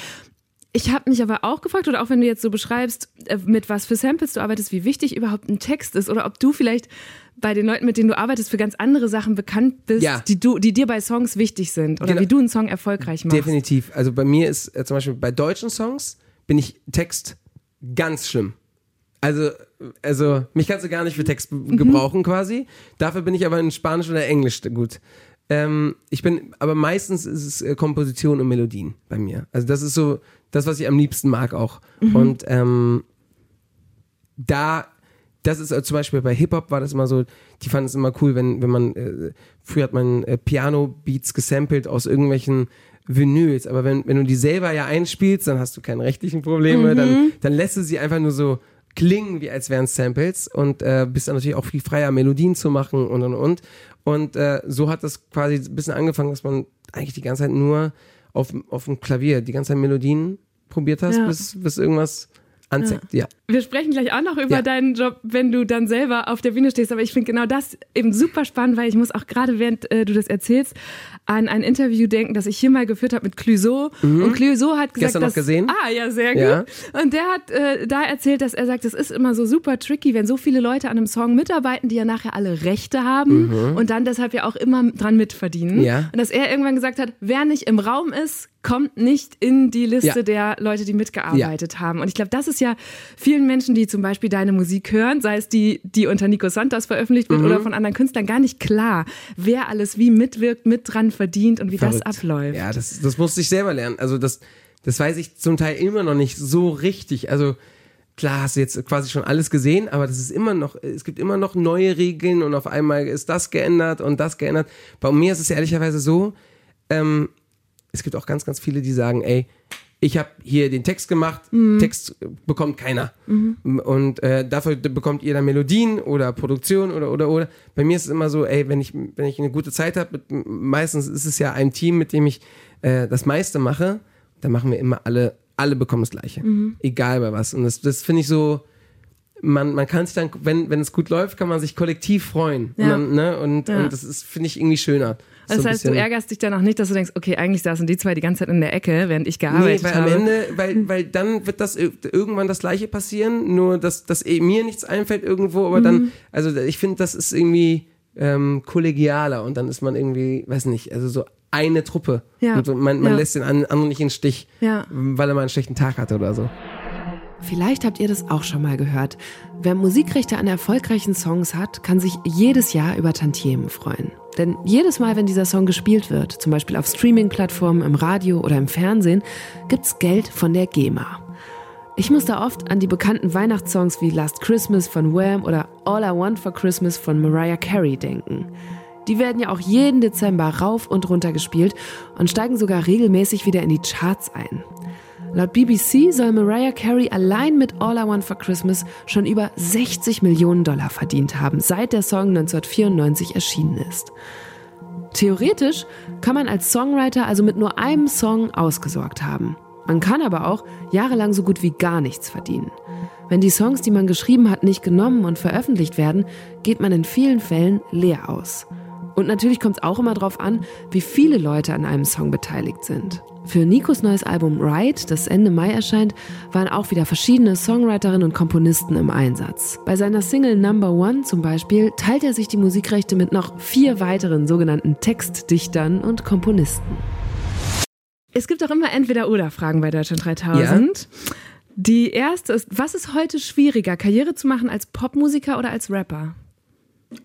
Speaker 3: Ich habe mich aber auch gefragt, oder auch wenn du jetzt so beschreibst, äh, mit was für Samples du arbeitest, wie wichtig überhaupt ein Text ist, oder ob du vielleicht bei den Leuten, mit denen du arbeitest, für ganz andere Sachen bekannt bist,
Speaker 1: Ja.
Speaker 3: die, du, die dir bei Songs wichtig sind, oder
Speaker 1: Genau.
Speaker 3: wie du einen Song erfolgreich machst.
Speaker 1: Definitiv. Also bei mir ist äh, zum Beispiel bei deutschen Songs bin ich Text ganz schlimm. Also, also mich kannst du gar nicht für Text
Speaker 3: Mhm.
Speaker 1: gebrauchen quasi. Dafür bin ich aber in Spanisch oder Englisch gut. Ähm, ich bin, aber meistens ist es äh, Komposition und Melodien bei mir. Also das ist so das, was ich am liebsten mag auch.
Speaker 3: Mhm.
Speaker 1: Und ähm, da, das ist äh, zum Beispiel bei Hip-Hop war das immer so, die fanden es immer cool, wenn, wenn man, äh, früher hat man äh, Piano-Beats gesampelt aus irgendwelchen Vinyls, aber wenn, wenn du die selber ja einspielst, dann hast du keine rechtlichen Probleme, dann, dann lässt du sie einfach nur so klingen, wie als wären es Samples und äh, bist dann natürlich auch viel freier, Melodien zu machen und und und. Und äh, so hat das quasi ein bisschen angefangen, dass man eigentlich die ganze Zeit nur auf, auf dem Klavier die ganze Zeit Melodien probiert hast,
Speaker 3: Ja.
Speaker 1: bis, bis irgendwas anzeigt. Ja.
Speaker 3: Wir sprechen gleich auch noch über
Speaker 1: Ja.
Speaker 3: deinen Job, wenn du dann selber auf der Bühne stehst. Aber ich finde genau das eben super spannend, weil ich muss auch gerade, während äh, du das erzählst, an ein Interview denken, das ich hier mal geführt habe mit Clüso. Und Clüso hat gesagt,
Speaker 1: Mhm. Gestern noch
Speaker 3: dass,
Speaker 1: gesehen?
Speaker 3: Ah, ja, sehr gut.
Speaker 1: Ja.
Speaker 3: Und der hat äh, da erzählt, dass er sagt, es ist immer so super tricky, wenn so viele Leute an einem Song mitarbeiten, die ja nachher alle Rechte haben und dann deshalb ja auch immer dran mitverdienen.
Speaker 1: Mhm. Ja.
Speaker 3: Und dass er irgendwann gesagt hat, wer nicht im Raum ist, kommt nicht in die Liste
Speaker 1: Ja.
Speaker 3: der Leute, die mitgearbeitet haben. Und ich glaube, das ist ja vielen Menschen, die zum Beispiel deine Musik hören, sei es die, die unter Nico Santos veröffentlicht
Speaker 1: Mhm.
Speaker 3: wird oder von anderen Künstlern, gar nicht klar, wer alles wie mitwirkt, mit dran verdient und wie das
Speaker 1: Verrückt.
Speaker 3: abläuft.
Speaker 1: Ja, das, das musste ich selber lernen. Also das, das weiß ich zum Teil immer noch nicht so richtig. Also klar hast du jetzt quasi schon alles gesehen, aber das ist immer noch, es gibt immer noch neue Regeln und auf einmal ist das geändert und das geändert. Bei mir ist es ehrlicherweise so, ähm, es gibt auch ganz, ganz viele, die sagen, ey, ich habe hier den Text gemacht, Text bekommt keiner. Und äh, dafür bekommt ihr dann Melodien oder Produktion oder oder oder. Bei mir ist es immer so, ey, wenn ich, wenn ich eine gute Zeit habe, meistens ist es ja ein Team, mit dem ich äh, das meiste mache, dann machen wir immer alle, alle bekommen das Gleiche. Egal bei was. Und das, das finde ich so, man, man kann sich dann, wenn, wenn es gut läuft, kann man sich kollektiv freuen.
Speaker 3: Ja.
Speaker 1: Und, dann, ne? und,
Speaker 3: Ja.
Speaker 1: und das ist, finde ich, irgendwie schöner. So
Speaker 3: das
Speaker 1: ein
Speaker 3: heißt, du ärgerst dich dann auch nicht, dass du denkst, okay, eigentlich saßen die zwei die ganze Zeit in der Ecke, während ich
Speaker 1: Nee,
Speaker 3: gearbeitet
Speaker 1: weil am
Speaker 3: habe.
Speaker 1: Ende, weil, weil dann wird das ir- irgendwann das Gleiche passieren, nur dass, dass eh mir nichts einfällt irgendwo, aber
Speaker 3: Mhm.
Speaker 1: dann, also ich finde, das ist irgendwie ähm, kollegialer und dann ist man irgendwie, weiß nicht, also so eine Truppe.
Speaker 3: Ja.
Speaker 1: Und man, man
Speaker 3: Ja.
Speaker 1: lässt den an- anderen nicht in den Stich,
Speaker 3: Ja.
Speaker 1: weil er mal einen schlechten Tag hatte oder so.
Speaker 3: Vielleicht habt ihr das auch schon mal gehört. Wer Musikrechte an erfolgreichen Songs hat, kann sich jedes Jahr über Tantiemen freuen. Denn jedes Mal, wenn dieser Song gespielt wird, zum Beispiel auf Streaming-Plattformen, im Radio oder im Fernsehen, gibt's Geld von der GEMA. Ich muss da oft an die bekannten Weihnachtssongs wie Last Christmas von Wham oder All I Want for Christmas von Mariah Carey denken. Die werden ja auch jeden Dezember rauf und runter gespielt und steigen sogar regelmäßig wieder in die Charts ein. Laut BBC soll Mariah Carey allein mit All I Want for Christmas schon über 60 Millionen Dollar verdient haben, seit der Song 1994 erschienen ist. Theoretisch kann man als Songwriter also mit nur einem Song ausgesorgt haben. Man kann aber auch jahrelang so gut wie gar nichts verdienen. Wenn die Songs, die man geschrieben hat, nicht genommen und veröffentlicht werden, geht man in vielen Fällen leer aus. Und natürlich kommt es auch immer darauf an, wie viele Leute an einem Song beteiligt sind. Für Nikos neues Album Ride, das Ende Mai erscheint, waren auch wieder verschiedene Songwriterinnen und Komponisten im Einsatz. Bei seiner Single Number One zum Beispiel teilt er sich die Musikrechte mit noch vier weiteren sogenannten Textdichtern und Komponisten. Es gibt auch immer Entweder-Oder-Fragen bei Deutschland 3000. Die erste ist, was ist heute schwieriger, Karriere zu machen als Popmusiker oder als Rapper?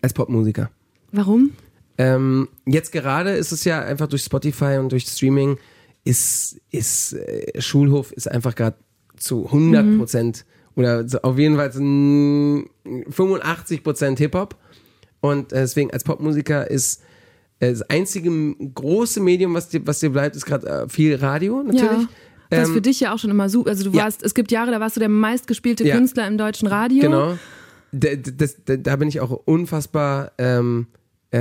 Speaker 1: Als Popmusiker.
Speaker 3: Warum?
Speaker 1: Ähm, jetzt gerade ist es ja einfach durch Spotify und durch Streaming ist, ist äh, Schulhof ist einfach gerade zu 100 Prozent oder so auf jeden Fall zu mm, 85 Prozent Hip-Hop und äh, deswegen als Popmusiker ist äh, das einzige große Medium, was dir, was dir bleibt, ist gerade äh, viel Radio natürlich.
Speaker 3: Ja. Was
Speaker 1: Ähm,
Speaker 3: für dich ja auch schon immer super. Also du
Speaker 1: ja.
Speaker 3: warst, es gibt Jahre, da warst du der meistgespielte
Speaker 1: Ja.
Speaker 3: Künstler im deutschen Radio.
Speaker 1: Genau. Da, das, da, da bin ich auch unfassbar ähm,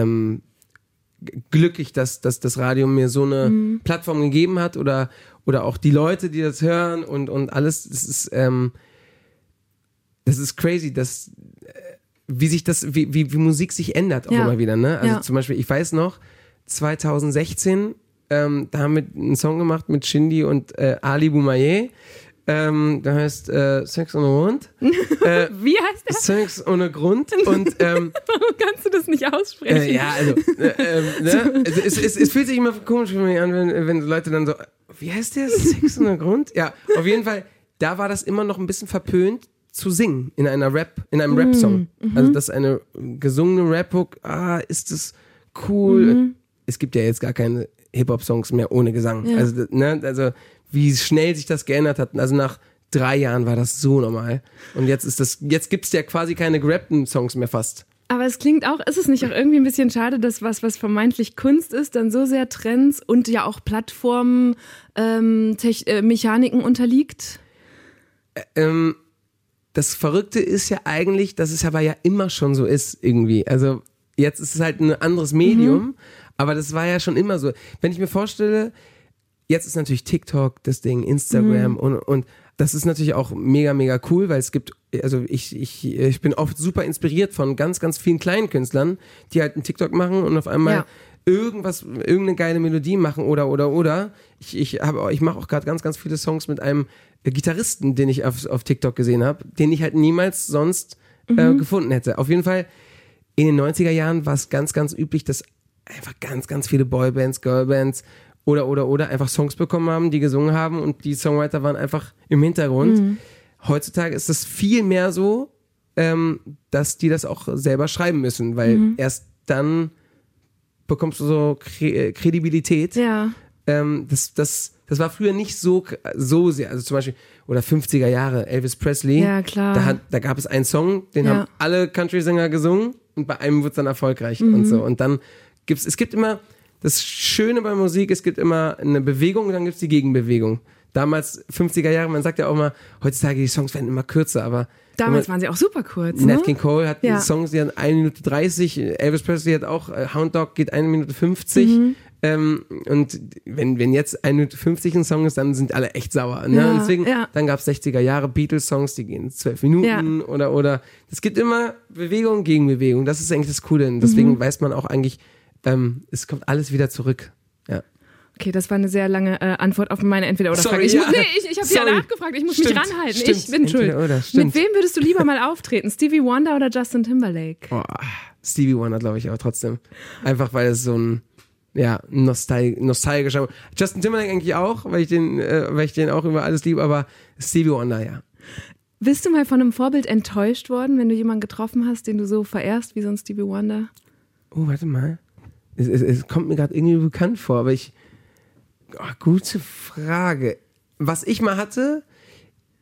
Speaker 1: ähm, glücklich, dass, dass das Radio mir so eine
Speaker 3: Mhm.
Speaker 1: Plattform gegeben hat oder, oder auch die Leute, die das hören und, und alles. Das ist, ähm, das ist crazy, dass, äh, wie sich das, wie, wie, wie Musik sich ändert auch
Speaker 3: Ja.
Speaker 1: immer wieder. Ne? Also
Speaker 3: Ja.
Speaker 1: zum Beispiel, ich weiß noch, 2016 Ähm, da haben wir einen Song gemacht mit Shindy und äh, Ali Boumaier. Ähm, der heißt äh, Sex ohne Grund. <laughs> äh,
Speaker 3: Wie heißt der?
Speaker 1: Sex ohne Grund. <laughs> Und ähm,
Speaker 3: Warum kannst du das nicht aussprechen?
Speaker 1: äh, ja, also, äh, ähm, <laughs> ne? es, es, es, es fühlt sich immer komisch für mich an, wenn, wenn Leute dann so, wie heißt der? Sex ohne Grund? Ja, auf jeden Fall, da war das immer noch ein bisschen verpönt zu singen in einer Rap, in einem Rap-Song. Also, das ist eine gesungene Rap-Hook, ah, ist das cool. Es gibt ja jetzt gar keine Hip-Hop-Songs mehr ohne Gesang.
Speaker 3: Ja.
Speaker 1: Also, ne, also, wie schnell sich das geändert hat. Also, nach drei Jahren war das so normal. Und jetzt ist das, jetzt gibt's ja quasi keine gerappten Songs mehr fast.
Speaker 3: Aber es klingt auch, ist es nicht auch irgendwie ein bisschen schade, dass was, was vermeintlich Kunst ist, dann so sehr Trends und ja auch Plattformen, ähm, äh, Mechaniken unterliegt?
Speaker 1: ähm, das Verrückte ist ja eigentlich, dass es aber ja immer schon so ist, irgendwie. Also jetzt ist es halt ein anderes Medium, aber das war ja schon immer so. Wenn ich mir vorstelle, jetzt ist natürlich TikTok das Ding, Instagram und, und das ist natürlich auch mega, mega cool, weil es gibt, also ich, ich, ich bin oft super inspiriert von ganz, ganz vielen kleinen Künstlern, die halt einen TikTok machen und auf einmal
Speaker 3: Ja.
Speaker 1: irgendwas, irgendeine geile Melodie machen oder, oder, oder. Ich, ich, ich mache auch gerade ganz, ganz viele Songs mit einem äh, Gitarristen, den ich auf, auf TikTok gesehen habe, den ich halt niemals sonst äh, gefunden hätte. Auf jeden Fall, in den 90er Jahren war es ganz, ganz üblich, dass einfach ganz, ganz viele Boybands, Girlbands oder, oder, oder einfach Songs bekommen haben, die gesungen haben und die Songwriter waren einfach im Hintergrund. Heutzutage ist es viel mehr so, ähm, dass die das auch selber schreiben müssen, weil erst dann bekommst du so Kre Kredibilität.
Speaker 3: Ja.
Speaker 1: Ähm, das, das, das war früher nicht so, so sehr. Also zum Beispiel, oder 50er Jahre, Elvis Presley.
Speaker 3: Ja, klar.
Speaker 1: Da, hat, da gab es einen Song, den
Speaker 3: Ja.
Speaker 1: haben alle Country-Sänger gesungen und bei einem wird es dann erfolgreich und so. Und dann gibt's, es gibt immer, das Schöne bei Musik, es gibt immer eine Bewegung und dann gibt's die Gegenbewegung. Damals, 50er Jahre, man sagt ja auch mal, heutzutage die Songs werden immer kürzer, aber
Speaker 3: Damals waren sie auch super kurz. Ne?
Speaker 1: Nat King Cole hat
Speaker 3: Ja.
Speaker 1: Songs, die hat 1 Minute 30, Elvis Presley hat auch, äh, Hound Dog geht 1 Minute 50.
Speaker 3: Mhm.
Speaker 1: Ähm, und wenn, wenn jetzt 1 Minute 50 ein Song ist, dann sind alle echt sauer. Ne?
Speaker 3: Ja,
Speaker 1: deswegen,
Speaker 3: ja.
Speaker 1: dann gab es 60er Jahre Beatles-Songs, die gehen 12 Minuten oder, oder. Es gibt immer Bewegung gegen Bewegung. Das ist eigentlich das Coole. Und deswegen
Speaker 3: Mhm.
Speaker 1: weiß man auch eigentlich, ähm, es kommt alles wieder zurück. Ja.
Speaker 3: Okay, das war eine sehr lange äh, Antwort auf meine Entweder-Oder-Frage. Ich,
Speaker 1: ja.
Speaker 3: muss- nee, ich, ich habe ja nachgefragt, ich muss
Speaker 1: Stimmt,
Speaker 3: mich ranhalten.
Speaker 1: stimmt.
Speaker 3: Ich bin schuld. Mit wem würdest du lieber mal auftreten? Stevie Wonder oder Justin Timberlake?
Speaker 1: Boah, Stevie Wonder, glaube ich, aber trotzdem. Einfach weil es so ein, ja, nostal nostalgischer. Justin Timberlake eigentlich auch, weil ich den, äh, weil ich den auch über alles liebe, aber Stevie Wonder, ja.
Speaker 3: Bist du mal von einem Vorbild enttäuscht worden, wenn du jemanden getroffen hast, den du so verehrst wie so ein Stevie Wonder?
Speaker 1: Oh, warte mal. Es, es, es kommt mir gerade irgendwie bekannt vor, aber ich. Oh, gute Frage. Was ich mal hatte,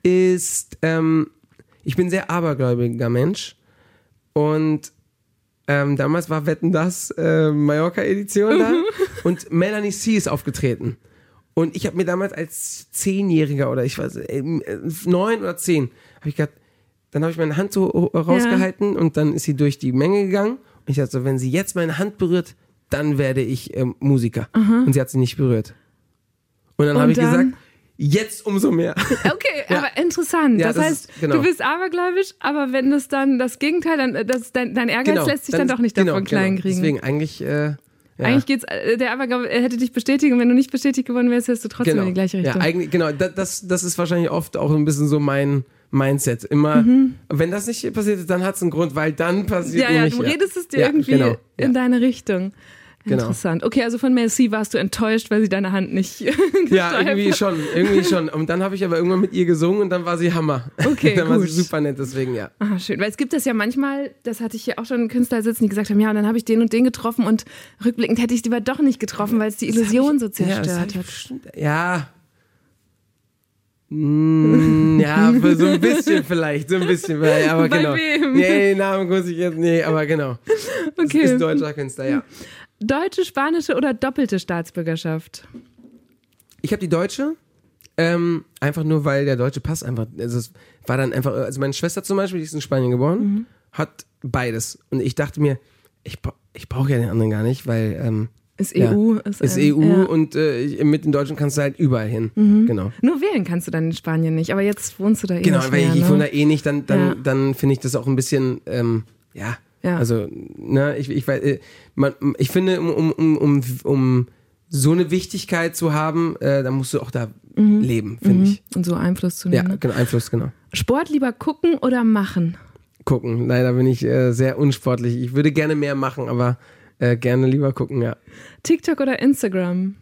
Speaker 1: ist, ähm, ich bin ein sehr abergläubiger Mensch und ähm, damals war Wetten das äh, Mallorca-Edition da <laughs> und Melanie C ist aufgetreten. Und ich habe mir damals als Zehnjähriger oder ich weiß, äh, neun oder zehn, habe ich gedacht, dann habe ich meine Hand so rausgehalten und dann ist sie durch die Menge gegangen. Und ich dachte so, wenn sie jetzt meine Hand berührt, dann werde ich ähm, Musiker. Und sie hat sie nicht berührt. Und dann habe ich
Speaker 3: dann?
Speaker 1: gesagt, jetzt umso mehr. <laughs>
Speaker 3: Okay,
Speaker 1: Ja.
Speaker 3: aber interessant.
Speaker 1: Ja,
Speaker 3: das,
Speaker 1: das
Speaker 3: heißt,
Speaker 1: ist- genau.
Speaker 3: du bist abergläubisch, aber wenn das dann das Gegenteil, dann äh, das, dein, dein Ehrgeiz lässt sich dann, doch nicht
Speaker 1: genau,
Speaker 3: davon klein
Speaker 1: genau.
Speaker 3: kriegen.
Speaker 1: Deswegen eigentlich, äh, ja.
Speaker 3: Eigentlich geht's, äh, der Aberglaube er hätte dich bestätigt und wenn du nicht bestätigt geworden wärst, wärst du trotzdem
Speaker 1: genau.
Speaker 3: in die gleiche Richtung.
Speaker 1: Ja, eigentlich, genau. Das, das, ist wahrscheinlich oft auch ein bisschen so mein Mindset. Immer,
Speaker 3: Mhm.
Speaker 1: wenn das nicht passiert ist, dann hat es einen Grund, weil dann passiert
Speaker 3: ja, ja, du redest es dir
Speaker 1: Ja,
Speaker 3: irgendwie
Speaker 1: genau,
Speaker 3: in
Speaker 1: ja.
Speaker 3: deine Richtung.
Speaker 1: Genau.
Speaker 3: Interessant. Okay, also von Merci warst du enttäuscht, weil sie deine Hand nicht <laughs>
Speaker 1: Ja, irgendwie
Speaker 3: hat.
Speaker 1: schon, irgendwie schon. Und dann habe ich aber irgendwann mit ihr gesungen und dann war sie Hammer.
Speaker 3: Okay, <laughs>
Speaker 1: dann war sie
Speaker 3: gut.
Speaker 1: super nett, deswegen ja.
Speaker 3: Ah, schön. Weil es gibt das ja manchmal, das hatte ich hier auch schon Künstler sitzen, die gesagt haben, ja, und dann habe ich den und den getroffen und rückblickend hätte ich es lieber doch nicht getroffen, weil es die Illusion so
Speaker 1: Ja, das hab
Speaker 3: zerstört
Speaker 1: ich
Speaker 3: hat.
Speaker 1: bestimmt, ja. Mm, ja, so ein bisschen vielleicht, so ein bisschen, vielleicht, aber
Speaker 3: Bei
Speaker 1: genau.
Speaker 3: wem?
Speaker 1: Nee, Namen muss ich jetzt, nee, aber genau. <laughs>
Speaker 3: Okay.
Speaker 1: Ist deutscher Künstler, ja.
Speaker 3: Deutsche, spanische oder doppelte Staatsbürgerschaft?
Speaker 1: Ich habe die deutsche, ähm, einfach nur, weil der deutsche Pass einfach, also es war dann einfach, also meine Schwester zum Beispiel, die ist in Spanien geboren,
Speaker 3: Mhm.
Speaker 1: hat beides. Und ich dachte mir, ich, ich brauche ja den anderen gar nicht, weil ähm,
Speaker 3: Ist
Speaker 1: ja,
Speaker 3: EU.
Speaker 1: ist,
Speaker 3: Ist,
Speaker 1: EU
Speaker 3: ähm, ja.
Speaker 1: und äh, mit den Deutschen kannst du halt überall hin.
Speaker 3: Mhm.
Speaker 1: Genau.
Speaker 3: Nur wählen kannst du dann in Spanien nicht, aber jetzt wohnst du da eh
Speaker 1: Genau,
Speaker 3: nicht
Speaker 1: weil
Speaker 3: mehr,
Speaker 1: ich, ich
Speaker 3: ne?
Speaker 1: wohne da eh nicht, dann, dann,
Speaker 3: Ja.
Speaker 1: dann finde ich das auch ein bisschen, ähm, ja,
Speaker 3: Ja.
Speaker 1: also, ne, ich, ich, weiß, äh, man, ich finde, um, um, um, um, so eine Wichtigkeit zu haben, äh, dann musst du auch da leben, finde ich.
Speaker 3: Und so Einfluss zu
Speaker 1: Ja,
Speaker 3: nehmen. ne?
Speaker 1: genau, Einfluss, genau.
Speaker 3: Sport lieber gucken oder machen?
Speaker 1: Gucken. Leider bin ich äh, sehr unsportlich. Ich würde gerne mehr machen, aber äh, gerne lieber gucken, ja.
Speaker 3: TikTok oder Instagram?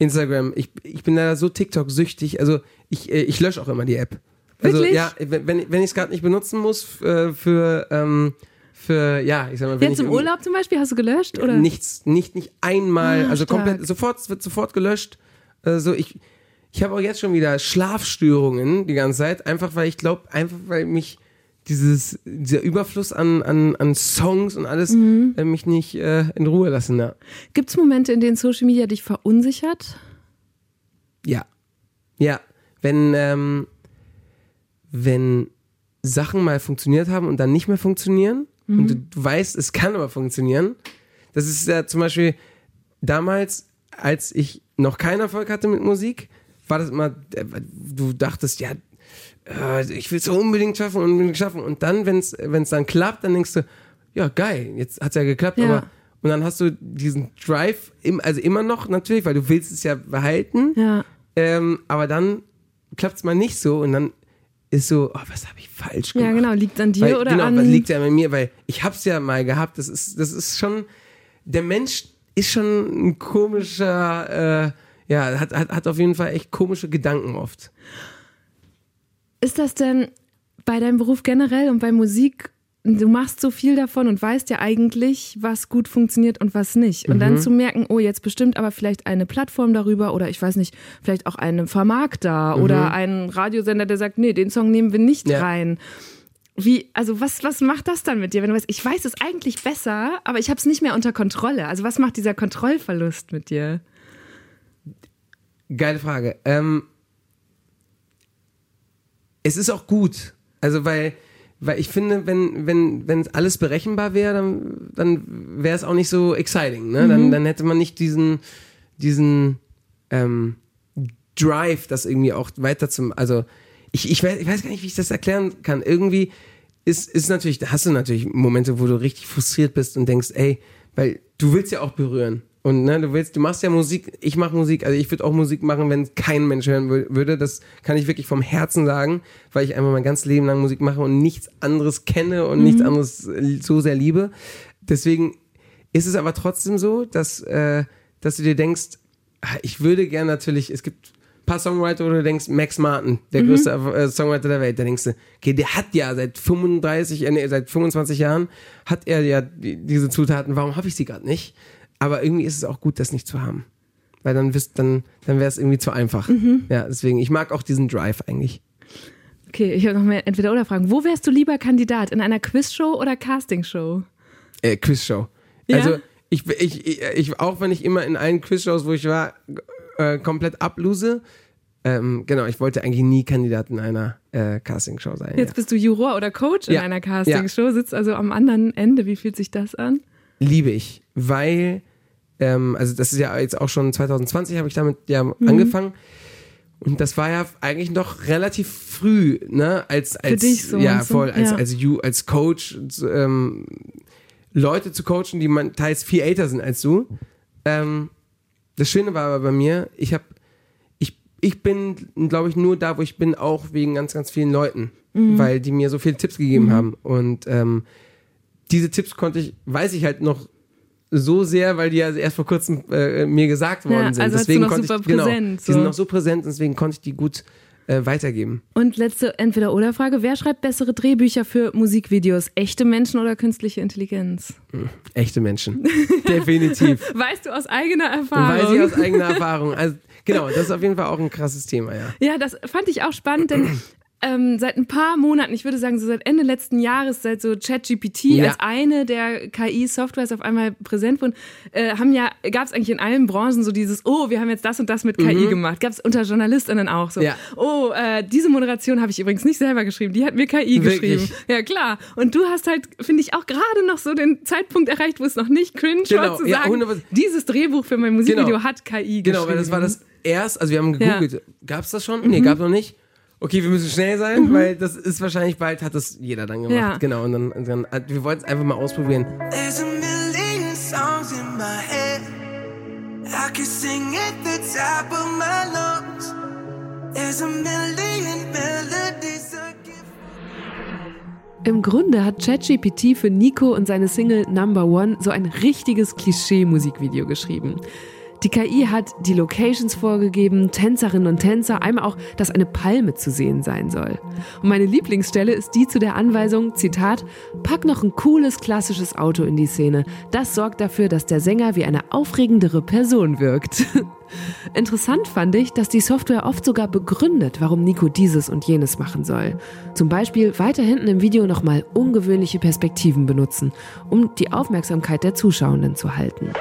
Speaker 1: Instagram, ich, ich bin leider so TikTok-süchtig, also ich, äh, ich lösche auch immer die App. Also
Speaker 3: Wirklich?
Speaker 1: ja, wenn, wenn ich es gerade nicht benutzen muss äh, für, ähm, für, ja, ich sag mal, wenn
Speaker 3: Jetzt im Urlaub zum Beispiel hast du gelöscht? Oder?
Speaker 1: Nichts, nicht, nicht einmal,
Speaker 3: Ah,
Speaker 1: also
Speaker 3: stark.
Speaker 1: komplett, sofort, wird sofort gelöscht. Also ich, ich habe auch jetzt schon wieder Schlafstörungen die ganze Zeit, einfach weil ich glaube, einfach weil mich dieses, dieser Überfluss an, an, an Songs und alles
Speaker 3: Mhm.
Speaker 1: äh, mich nicht äh, in Ruhe lassen. Ja.
Speaker 3: Gibt es Momente, in denen Social Media dich verunsichert?
Speaker 1: Ja. Ja. Wenn, ähm, wenn Sachen mal funktioniert haben und dann nicht mehr funktionieren und du, du weißt, es kann aber funktionieren. Das ist ja zum Beispiel damals, als ich noch keinen Erfolg hatte mit Musik, war das immer, äh, du dachtest, ja, äh, ich will es unbedingt schaffen, unbedingt schaffen. Und dann, wenn es dann klappt, dann denkst du, ja, geil, jetzt hat es ja geklappt,
Speaker 3: Ja.
Speaker 1: aber und dann hast du diesen Drive, im, also immer noch natürlich, weil du willst es ja behalten,
Speaker 3: Ja.
Speaker 1: ähm, aber dann klappt es mal nicht so und dann ist so, oh, was habe ich falsch gemacht?
Speaker 3: Ja, genau. Liegt an dir
Speaker 1: Weil,
Speaker 3: oder
Speaker 1: genau,
Speaker 3: an.
Speaker 1: was liegt ja an mir, weil ich hab's ja mal gehabt. Das ist, das ist schon, der Mensch ist schon ein komischer, äh, ja, hat, hat, hat auf jeden Fall echt komische Gedanken oft.
Speaker 3: Ist das denn bei deinem Beruf generell und bei Musik, du machst so viel davon und weißt ja eigentlich, was gut funktioniert und was nicht. Und
Speaker 1: Mhm.
Speaker 3: dann zu merken, oh, jetzt bestimmt aber vielleicht eine Plattform darüber oder ich weiß nicht, vielleicht auch einen Vermarkter oder ein Radiosender, der sagt, nee, den Song nehmen wir nicht
Speaker 1: Mhm. Ja.
Speaker 3: rein. Wie, also was, was macht das dann mit dir, wenn du weißt, ich weiß es eigentlich besser, aber ich habe es nicht mehr unter Kontrolle? Also was macht dieser Kontrollverlust mit dir?
Speaker 1: Geile Frage. Ähm, es ist auch gut. Also, weil, weil ich finde, wenn, wenn, wenn alles berechenbar wäre, dann, dann wäre es auch nicht so exciting. Ne? Dann, dann hätte man nicht diesen, diesen ähm, Drive, das irgendwie auch weiter zum. Also, ich, ich, weiß, ich weiß gar nicht, wie ich das erklären kann. Irgendwie ist, ist natürlich, da hast du natürlich Momente, wo du richtig frustriert bist und denkst, ey, weil du willst ja auch berühren. Und ne, du willst, du machst ja Musik, ich mache Musik, also ich würde auch Musik machen, wenn kein Mensch hören wür- würde. Das kann ich wirklich vom Herzen sagen, weil ich einfach mein ganzes Leben lang Musik mache und nichts anderes kenne und nichts anderes äh, so sehr liebe. Deswegen ist es aber trotzdem so, dass, äh, dass du dir denkst, ah, ich würde gern natürlich, es gibt ein paar Songwriter, wo du denkst, Max Martin, der größte äh, Songwriter der Welt, da denkst du, okay, der hat ja seit 35, äh, nee, seit 25 Jahren, hat er ja die, diese Zutaten, warum habe ich sie gerade nicht? Aber irgendwie ist es auch gut, das nicht zu haben. Weil dann wisst, dann, dann wäre es irgendwie zu einfach. Ja, deswegen, ich mag auch diesen Drive eigentlich.
Speaker 3: Okay, ich habe noch mehr Entweder-Oder-Fragen. Wo wärst du lieber Kandidat? In einer Quizshow oder Castingshow?
Speaker 1: Äh, Quizshow.
Speaker 3: Ja?
Speaker 1: Also ich, ich, ich, ich, auch wenn ich immer in allen Quizshows, wo ich war, äh, komplett ablose, ähm, genau, ich wollte eigentlich nie Kandidat in einer äh, Castingshow sein.
Speaker 3: Jetzt bist du Juror oder Coach in
Speaker 1: Ja.
Speaker 3: einer Castingshow, sitzt also am anderen Ende. Wie fühlt sich das an?
Speaker 1: ja. Liebe ich, weil, ähm, also das ist ja jetzt auch schon 2020, habe ich damit ja
Speaker 3: Mhm.
Speaker 1: angefangen. Und das war ja eigentlich noch relativ früh, ne, als, als
Speaker 3: so,
Speaker 1: ja, voll, als,
Speaker 3: Ja.
Speaker 1: als, you, als Coach, ähm, Leute zu coachen, die man teils viel älter sind als du. Ähm, das Schöne war aber bei mir, ich habe, ich, ich bin, glaube ich, nur da, wo ich bin, auch wegen ganz, ganz vielen Leuten,
Speaker 3: Mhm.
Speaker 1: weil die mir so viele Tipps gegeben haben. Und ähm, diese Tipps konnte ich, weiß ich halt noch so sehr, weil die ja erst vor kurzem äh, mir gesagt worden
Speaker 3: Ja,
Speaker 1: sind.
Speaker 3: also
Speaker 1: deswegen
Speaker 3: noch
Speaker 1: konnte
Speaker 3: super
Speaker 1: ich, genau,
Speaker 3: präsent,
Speaker 1: die
Speaker 3: so.
Speaker 1: sind noch so präsent, deswegen konnte ich die gut äh, weitergeben.
Speaker 3: Und letzte Entweder-Oder-Frage. Wer schreibt bessere Drehbücher für Musikvideos? Echte Menschen oder künstliche Intelligenz?
Speaker 1: Echte Menschen. <laughs> Definitiv. <laughs>
Speaker 3: Weißt du aus eigener Erfahrung?
Speaker 1: weiß ich aus eigener Erfahrung. Also, genau, das ist auf jeden Fall auch ein krasses Thema, ja.
Speaker 3: Ja, das fand ich auch spannend, denn ähm, seit ein paar Monaten, ich würde sagen so seit Ende letzten Jahres, seit so ChatGPT
Speaker 1: Ja.
Speaker 3: als eine der KI-Softwares auf einmal präsent wurden, äh, haben ja, gab es eigentlich in allen Branchen so dieses, oh, wir haben jetzt das und das mit KI gemacht. Gab es unter JournalistInnen auch so,
Speaker 1: Mhm. Ja.
Speaker 3: oh, äh, diese Moderation habe ich übrigens nicht selber geschrieben, die hat mir KI
Speaker 1: Wirklich?
Speaker 3: geschrieben. Ja, klar. Und du hast halt, finde ich, auch gerade noch so den Zeitpunkt erreicht, wo es noch nicht cringe
Speaker 1: Genau,
Speaker 3: war, zu
Speaker 1: ja,
Speaker 3: sagen,
Speaker 1: 100%.
Speaker 3: dieses Drehbuch für mein Musikvideo
Speaker 1: Genau.
Speaker 3: hat KI geschrieben.
Speaker 1: Genau, weil das war das erst, also wir haben gegoogelt,
Speaker 3: Ja.
Speaker 1: gab's das schon? Nee, gab's noch nicht. Okay, wir müssen schnell sein, weil das ist wahrscheinlich bald, hat das jeder dann gemacht.
Speaker 3: Ja.
Speaker 1: Genau, und dann, und dann wir wollten es einfach mal ausprobieren.
Speaker 4: There's a million songs in my head. I can sing at the top of my lungs. There's a million melodies I
Speaker 3: Im Grunde hat ChatGPT für Nico und seine Single Number One so ein richtiges Klischee-Musikvideo geschrieben. Die KI hat die Locations vorgegeben, Tänzerinnen und Tänzer, einmal auch, dass eine Palme zu sehen sein soll. Und meine Lieblingsstelle ist die zu der Anweisung, Zitat, pack noch ein cooles klassisches Auto in die Szene. Das sorgt dafür, dass der Sänger wie eine aufregendere Person wirkt. <laughs> Interessant fand ich, dass die Software oft sogar begründet, warum Nico dieses und jenes machen soll. Zum Beispiel weiter hinten im Video nochmal ungewöhnliche Perspektiven benutzen, um die Aufmerksamkeit der Zuschauenden zu halten.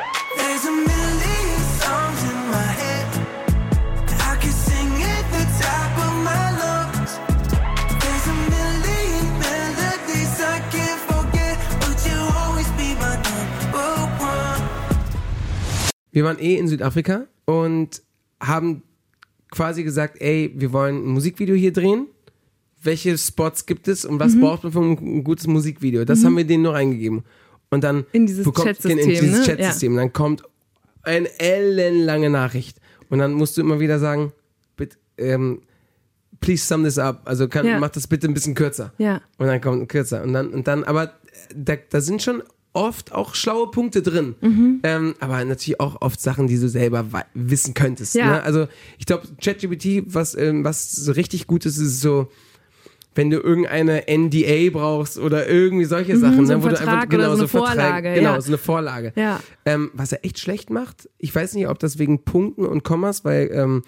Speaker 1: Wir waren eh in Südafrika und haben quasi gesagt, ey, wir wollen ein Musikvideo hier drehen. Welche Spots gibt es und was
Speaker 3: Mhm.
Speaker 1: braucht man für ein gutes Musikvideo? Das haben wir denen nur reingegeben. Und dann
Speaker 3: In dieses Chatsystem,
Speaker 1: in dieses
Speaker 3: ne?
Speaker 1: Chatsystem. Dann kommt eine ellenlange Nachricht. Und dann musst du immer wieder sagen, bitte, ähm, please sum this up. Also kann,
Speaker 3: Ja.
Speaker 1: mach das bitte ein bisschen kürzer.
Speaker 3: Ja.
Speaker 1: Und dann kommt kürzer. Und dann, und dann, aber da, da sind schon oft auch schlaue Punkte drin.
Speaker 3: Mhm.
Speaker 1: Ähm, aber natürlich auch oft Sachen, die du selber wissen könntest.
Speaker 3: Ja.
Speaker 1: Ne? Also ich glaube, ChatGPT, was, ähm, was so richtig gut ist, ist so, wenn du irgendeine NDA brauchst oder irgendwie solche Sachen,
Speaker 3: Mhm, so
Speaker 1: ne, wo du
Speaker 3: Vertrag
Speaker 1: einfach genau
Speaker 3: so eine
Speaker 1: Verträge-
Speaker 3: Vorlage,
Speaker 1: genau,
Speaker 3: ja.
Speaker 1: so eine Vorlage.
Speaker 3: Ja.
Speaker 1: Ähm, was er echt schlecht macht, ich weiß nicht, ob das wegen Punkten und Kommas, weil ähm,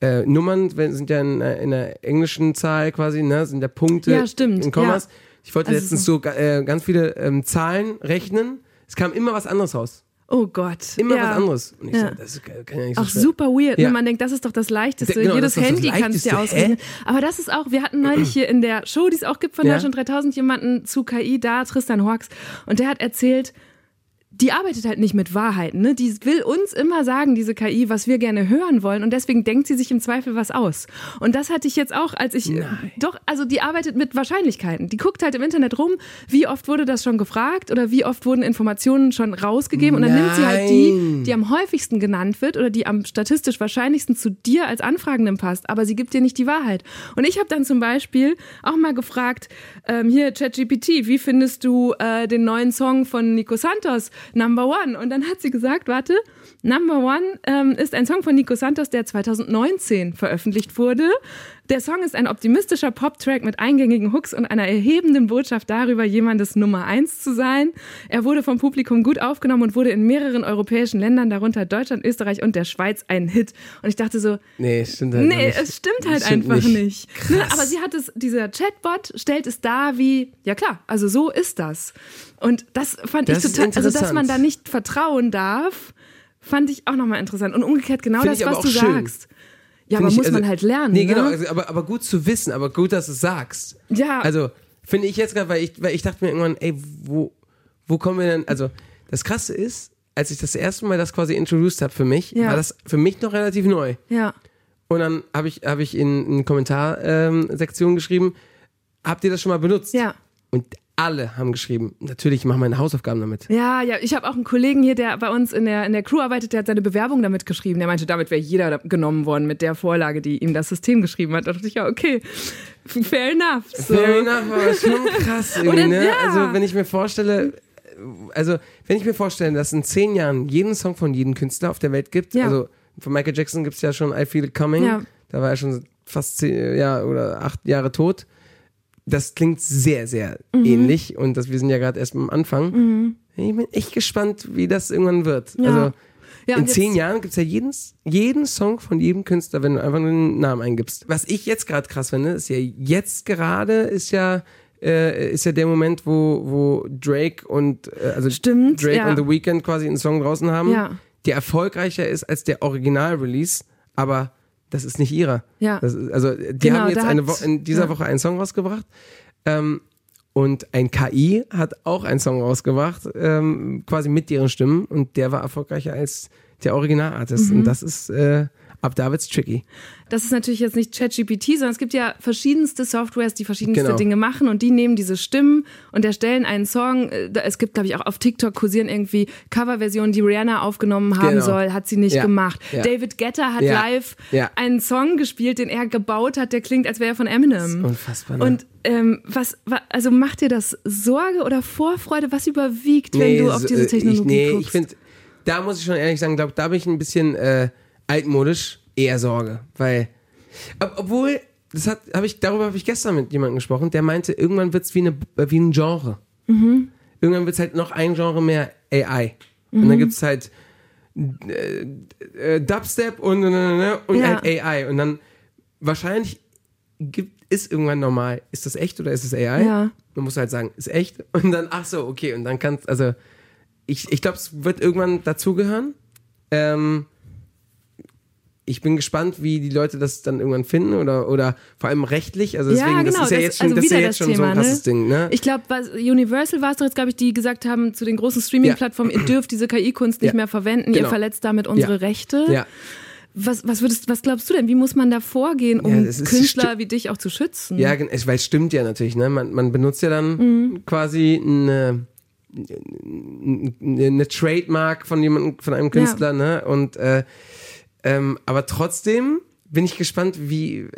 Speaker 1: äh, Nummern sind ja in, äh, in der englischen Zahl quasi, ne, sind ja Punkte
Speaker 3: Ja, stimmt,
Speaker 1: in Kommas.
Speaker 3: ja.
Speaker 1: Ich wollte
Speaker 3: Also
Speaker 1: letztens so äh, ganz viele ähm, Zahlen rechnen. Es kam immer was anderes raus.
Speaker 3: Oh Gott.
Speaker 1: Immer
Speaker 3: ja.
Speaker 1: was anderes. Und ich
Speaker 3: Ja.
Speaker 1: so, das kann ja nicht so
Speaker 3: Auch
Speaker 1: schwer.
Speaker 3: super weird.
Speaker 1: Ja.
Speaker 3: Man denkt, das ist doch das Leichteste.
Speaker 1: Genau,
Speaker 3: Jedes
Speaker 1: das
Speaker 3: Handy kannst du dir ausrechnen. Aber das ist auch, wir hatten neulich <clears throat> hier in der Show, die es auch gibt von
Speaker 1: Ja.
Speaker 3: Deutschland 3000, jemanden zu KI da, Tristan Hawks. Und der hat erzählt, die arbeitet halt nicht mit Wahrheiten. Ne? Die will uns immer sagen, diese KI, was wir gerne hören wollen. Und deswegen denkt sie sich im Zweifel was aus. Und das hatte ich jetzt auch, als ich. Doch, also die arbeitet mit Wahrscheinlichkeiten. Die guckt halt im Internet rum, wie oft wurde das schon gefragt oder wie oft wurden Informationen schon rausgegeben. Und dann nimmt sie halt die,
Speaker 1: Nein.
Speaker 3: die am häufigsten genannt wird oder die am statistisch wahrscheinlichsten zu dir als Anfragenden passt, aber sie gibt dir nicht die Wahrheit. Und ich habe dann zum Beispiel auch mal gefragt, ähm, hier ChatGPT, wie findest du äh, den neuen Song von Nico Santos, Number One? Und dann hat sie gesagt, warte, Number One ähm, ist ein Song von Nico Santos, der 2019 veröffentlicht wurde. Der Song ist ein optimistischer Pop-Track mit eingängigen Hooks und einer erhebenden Botschaft darüber, jemandes Nummer eins zu sein. Er wurde vom Publikum gut aufgenommen und wurde in mehreren europäischen Ländern, darunter Deutschland, Österreich und der Schweiz, ein Hit. Und ich dachte so,
Speaker 1: Nee, stimmt halt
Speaker 3: Nee, es stimmt halt
Speaker 1: Stimmt
Speaker 3: einfach nicht.
Speaker 1: nicht.
Speaker 3: Ne,
Speaker 1: Krass.
Speaker 3: aber sie hat es, dieser Chatbot stellt es dar wie, ja klar, also so ist das. Und das fand
Speaker 1: Das
Speaker 3: ich total, also dass man da nicht vertrauen darf, fand ich auch nochmal interessant. Und umgekehrt genau
Speaker 1: Find
Speaker 3: das, was du
Speaker 1: schön.
Speaker 3: sagst. Ja, aber
Speaker 1: ich,
Speaker 3: muss
Speaker 1: also-
Speaker 3: man halt lernen.
Speaker 1: Nee,
Speaker 3: ne?
Speaker 1: genau, also, aber, aber gut zu wissen, aber gut, dass du es sagst.
Speaker 3: Ja.
Speaker 1: Also, finde ich jetzt gerade, weil ich, weil ich dachte mir irgendwann, ey, wo, wo kommen wir denn, also, das Krasse ist, als ich das erste Mal das quasi introduced habe für mich,
Speaker 3: Ja.
Speaker 1: war das für mich noch relativ neu.
Speaker 3: Ja.
Speaker 1: Und dann habe ich, hab ich in eine Kommentarsektion ähm, geschrieben, habt ihr das schon mal benutzt?
Speaker 3: Ja.
Speaker 1: Und alle haben geschrieben, natürlich, ich mache meine Hausaufgaben damit.
Speaker 3: Ja, ja, ich habe auch einen Kollegen hier, der bei uns in der, in der Crew arbeitet, der hat seine Bewerbung damit geschrieben. Der meinte, damit wäre jeder genommen worden mit der Vorlage, die ihm das System geschrieben hat. Da dachte ich, ja, okay, <laughs> fair enough. So.
Speaker 1: Fair enough, aber schon krass <laughs> irgendwie, ne?
Speaker 3: ja.
Speaker 1: Also wenn ich mir vorstelle, also wenn ich mir vorstelle, dass in zehn Jahren jeden Song von jedem Künstler auf der Welt gibt,
Speaker 3: Ja.
Speaker 1: also von Michael Jackson gibt es ja schon I Feel It Coming,
Speaker 3: Ja.
Speaker 1: da war er schon fast zehn ja, oder acht Jahre tot. Das klingt sehr, sehr
Speaker 3: Mhm.
Speaker 1: ähnlich und das, wir sind ja gerade erst am Anfang. Ich bin echt gespannt, wie das irgendwann wird.
Speaker 3: Ja.
Speaker 1: Also
Speaker 3: Ja,
Speaker 1: in zehn Jahren gibt es ja jeden, jeden Song von jedem Künstler, wenn du einfach nur den Namen eingibst. Was ich jetzt gerade krass finde, ist ja jetzt gerade ist ja äh, ist ja der Moment, wo, wo Drake und äh, also
Speaker 3: Stimmt,
Speaker 1: Drake
Speaker 3: ja.
Speaker 1: und The Weeknd quasi einen Song draußen haben,
Speaker 3: Ja.
Speaker 1: der erfolgreicher ist als der Original-Release, aber das ist nicht ihrer.
Speaker 3: Ja.
Speaker 1: Das ist, also die
Speaker 3: Genau,
Speaker 1: haben jetzt eine Wo in dieser
Speaker 3: ja.
Speaker 1: Woche einen Song rausgebracht. Ähm, und ein KI hat auch einen Song rausgebracht, ähm, quasi mit ihren Stimmen und der war erfolgreicher als der Originalartist.
Speaker 3: Mhm.
Speaker 1: Und das ist äh, ab da wird's tricky.
Speaker 3: Das ist natürlich jetzt nicht ChatGPT, sondern es gibt ja verschiedenste Softwares, die verschiedenste
Speaker 1: Genau.
Speaker 3: Dinge machen und die nehmen diese Stimmen und erstellen einen Song. Äh, Es gibt, glaube ich, auch auf TikTok kursieren irgendwie Coverversionen, die Rihanna aufgenommen haben
Speaker 1: Genau.
Speaker 3: soll, hat sie nicht
Speaker 1: Ja.
Speaker 3: gemacht.
Speaker 1: Ja.
Speaker 3: David Guetta hat
Speaker 1: Ja.
Speaker 3: live einen Song gespielt, den er gebaut hat, der klingt, als wäre er von Eminem.
Speaker 1: Unfassbar. Ne?
Speaker 3: Und ähm, was, wa- also macht dir das Sorge oder Vorfreude? Was überwiegt, wenn du auf diese
Speaker 1: äh,
Speaker 3: Technologie
Speaker 1: ich, Nee,
Speaker 3: guckst?
Speaker 1: ich finde, da muss ich schon ehrlich sagen, glaube da bin ich ein bisschen äh, altmodisch, eher Sorge, weil, ob, obwohl, das hat, habe ich, darüber habe ich gestern mit jemandem gesprochen, der meinte, irgendwann wird's wie eine, äh, wie ein Genre.
Speaker 3: Mhm.
Speaker 1: Irgendwann wird's halt noch ein Genre mehr AI. Und
Speaker 3: Mhm.
Speaker 1: dann gibt's halt äh, äh, Dubstep und, und, und, und
Speaker 3: Ja.
Speaker 1: halt AI. Und dann wahrscheinlich gibt, ist irgendwann normal, ist das echt oder ist es AI?
Speaker 3: Ja.
Speaker 1: Man muss halt sagen, ist echt. Und dann, ach so, okay. Und dann kannst, also, ich, ich glaube, es wird irgendwann dazugehören. Ähm, ich bin gespannt, wie die Leute das dann irgendwann finden oder, oder vor allem rechtlich. Also deswegen,
Speaker 3: ja, genau.
Speaker 1: das ist ja jetzt schon,
Speaker 3: also
Speaker 1: das ist ja jetzt
Speaker 3: das
Speaker 1: schon so
Speaker 3: Thema,
Speaker 1: ein krasses
Speaker 3: ne?
Speaker 1: Ding, ne?
Speaker 3: Ich glaube, Universal war es doch jetzt, glaube ich, die gesagt haben zu den großen Streaming-Plattformen, ihr dürft diese KI-Kunst nicht
Speaker 1: Ja.
Speaker 3: mehr verwenden, ihr
Speaker 1: Genau.
Speaker 3: verletzt damit unsere
Speaker 1: Ja.
Speaker 3: Rechte.
Speaker 1: ja.
Speaker 3: Was, was, würdest, was glaubst du denn? Wie muss man da vorgehen, um
Speaker 1: Ja, das
Speaker 3: Künstler wie dich auch zu schützen?
Speaker 1: Ja, weil es stimmt ja natürlich, ne? Man, man benutzt ja dann
Speaker 3: Mhm.
Speaker 1: quasi eine, eine, Trademark von jemandem, von einem Künstler, ne? Und äh, ähm, aber trotzdem bin ich gespannt, wie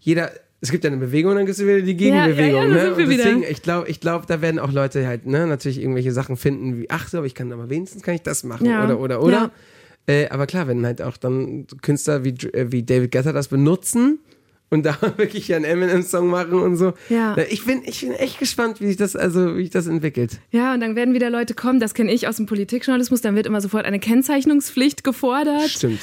Speaker 1: jeder. Es gibt ja eine Bewegung, dann gibt es wieder die
Speaker 3: Ja, ja,
Speaker 1: Gegenbewegung.
Speaker 3: ja, da
Speaker 1: ne? Und deswegen, ich glaube, ich glaub, da werden auch Leute halt, ne, natürlich irgendwelche Sachen finden, wie, ach so, aber ich kann aber wenigstens kann ich das machen.
Speaker 3: Ja.
Speaker 1: Oder, oder, oder.
Speaker 3: Ja.
Speaker 1: Äh, aber klar, wenn halt auch dann Künstler wie, äh, wie David Guetta das benutzen und da <laughs> wirklich einen Eminem-Song machen und so.
Speaker 3: Ja.
Speaker 1: Ich bin, ich bin echt gespannt, wie sich das, also, wie sich das entwickelt.
Speaker 3: Ja, und dann werden wieder Leute kommen, das kenne ich aus dem Politikjournalismus, dann wird immer sofort eine Kennzeichnungspflicht gefordert.
Speaker 1: Stimmt.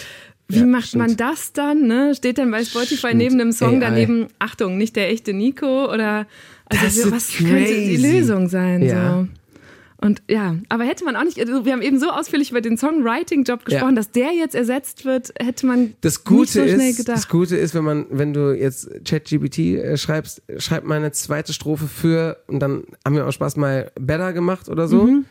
Speaker 3: Wie
Speaker 1: Ja,
Speaker 3: macht
Speaker 1: stimmt.
Speaker 3: man das dann? Ne? Steht dann bei Spotify
Speaker 1: Stimmt.
Speaker 3: neben dem Song
Speaker 1: AI.
Speaker 3: daneben, Achtung, nicht der echte Nico oder also
Speaker 1: Das
Speaker 3: was könnte die
Speaker 1: crazy.
Speaker 3: Lösung sein?
Speaker 1: Ja.
Speaker 3: So. Und ja, aber hätte man auch nicht, also wir haben eben so ausführlich über den Songwriting-Job gesprochen,
Speaker 1: Ja.
Speaker 3: dass der jetzt ersetzt wird, hätte man
Speaker 1: Das
Speaker 3: nicht
Speaker 1: Gute
Speaker 3: so schnell
Speaker 1: ist,
Speaker 3: gedacht.
Speaker 1: das Gute ist, wenn man, wenn du jetzt ChatGPT äh, schreibst, schreib mal eine zweite Strophe für und dann haben wir auch Spaß mal Better gemacht oder so.
Speaker 3: Mhm.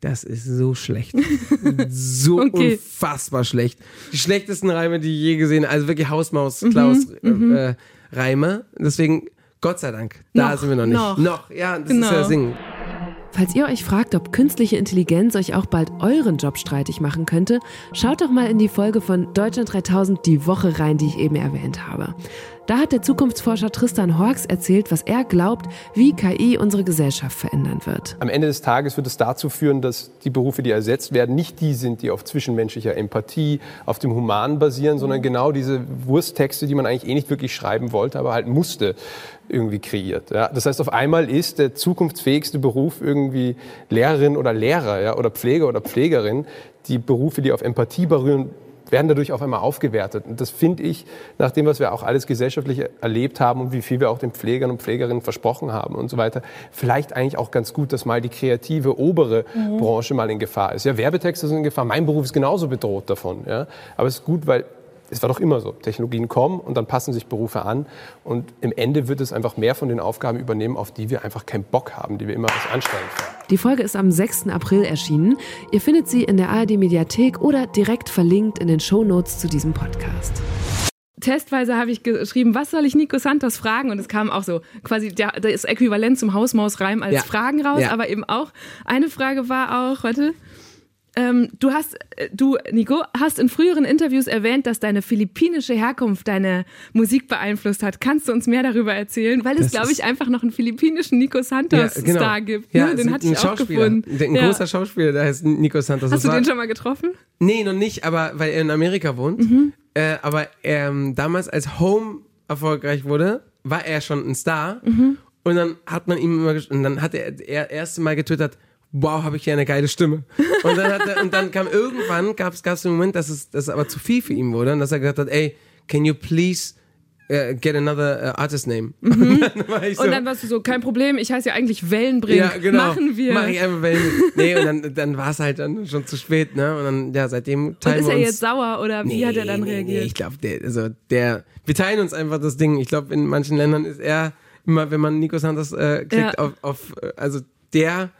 Speaker 1: Das ist so schlecht. <laughs> so
Speaker 3: Okay.
Speaker 1: unfassbar schlecht. Die schlechtesten Reime, die ich je gesehen habe. Also wirklich
Speaker 3: Mhm,
Speaker 1: Hausmaus-Klaus-Reime. Äh, Reime. Deswegen, Gott sei Dank, da
Speaker 3: Noch,
Speaker 1: sind wir noch nicht.
Speaker 3: noch.
Speaker 1: noch ja, das
Speaker 3: Genau.
Speaker 1: ist ja Singen.
Speaker 3: Falls ihr euch fragt, ob künstliche Intelligenz euch auch bald euren Job streitig machen könnte, schaut doch mal in die Folge von Deutschland 3000 die Woche rein, die ich eben erwähnt habe. Da hat der Zukunftsforscher Tristan Horks erzählt, was er glaubt, wie KI unsere Gesellschaft verändern wird.
Speaker 5: Am Ende des Tages wird es dazu führen, dass die Berufe, die ersetzt werden, nicht die sind, die auf zwischenmenschlicher Empathie, auf dem Humanen basieren, sondern genau diese Wursttexte, die man eigentlich eh nicht wirklich schreiben wollte, aber halt musste, irgendwie kreiert. Ja. Das heißt, auf einmal ist der zukunftsfähigste Beruf irgendwie Lehrerin oder Lehrer ja, oder Pfleger oder Pflegerin. Die Berufe, die auf Empathie basieren, werden dadurch auf einmal aufgewertet. Und das finde ich, nach dem, was wir auch alles gesellschaftlich erlebt haben und wie viel wir auch den Pflegern und Pflegerinnen versprochen haben und so weiter, vielleicht eigentlich auch ganz gut, dass mal die kreative, obere Branche mal in Gefahr ist. Ja, Werbetexte sind in Gefahr. Mein Beruf ist genauso bedroht davon. Ja. Aber es ist gut, weil es war doch immer so. Technologien kommen und dann passen sich Berufe an. Und im Ende wird es einfach mehr von den Aufgaben übernehmen, auf die wir einfach keinen Bock haben, die wir immer als anstrengend finden.
Speaker 3: Die Folge ist am 6. April erschienen. Ihr findet sie in der ARD Mediathek oder direkt verlinkt in den Shownotes zu diesem Podcast. Testweise habe ich geschrieben, was soll ich Nico Santos fragen? Und es kam auch so quasi der, das Äquivalent zum Hausmausreim als
Speaker 1: Ja.
Speaker 3: Fragen raus,
Speaker 1: Ja.
Speaker 3: aber eben auch eine Frage war auch, warte, ähm, du hast, äh, du, Nico, hast in früheren Interviews erwähnt, dass deine philippinische Herkunft deine Musik beeinflusst hat. Kannst du uns mehr darüber erzählen? Weil es,
Speaker 1: Das
Speaker 3: glaube ich, einfach noch einen philippinischen Nico Santos Star gibt.
Speaker 1: Ja,
Speaker 3: ne?
Speaker 1: es
Speaker 3: Den
Speaker 1: gibt
Speaker 3: hatte ich auch gefunden.
Speaker 1: Ein
Speaker 3: Ja.
Speaker 1: großer Schauspieler, der heißt Nico Santos.
Speaker 3: Hast
Speaker 1: Das
Speaker 3: du den schon mal getroffen?
Speaker 1: Nee, noch nicht, aber weil er in Amerika wohnt.
Speaker 3: Mhm.
Speaker 1: Äh, aber ähm, damals, als Home erfolgreich wurde, war er schon ein Star.
Speaker 3: Mhm.
Speaker 1: Und dann hat man ihm immer, und dann hat er, er erste Mal getwittert, wow, habe ich ja eine geile Stimme. Und dann, hat er, und dann kam irgendwann, gab es einen Moment, dass es, dass es aber zu viel für ihn wurde und dass er gesagt hat, ey, can you please uh, get another uh, artist name? <laughs> Und dann so,
Speaker 3: Mhm. Und dann warst du so, kein Problem, ich heiße ja eigentlich Wellenbrink.
Speaker 1: ja, genau.
Speaker 3: Machen wir.
Speaker 1: Mach ich einfach Wellen. Nee, und dann, dann war es halt dann schon zu spät, ne? Und dann, ja, seitdem
Speaker 3: Und
Speaker 1: teilen
Speaker 3: ist
Speaker 1: wir
Speaker 3: er jetzt sauer oder wie hat er dann
Speaker 1: nee,
Speaker 3: reagiert?
Speaker 1: Nee, ich glaube, der, also der, wir teilen uns einfach das Ding. Ich glaube, in manchen Ländern ist er immer, wenn man Nico Santos äh, klickt,
Speaker 3: Ja.
Speaker 1: auf, auf, äh, also der,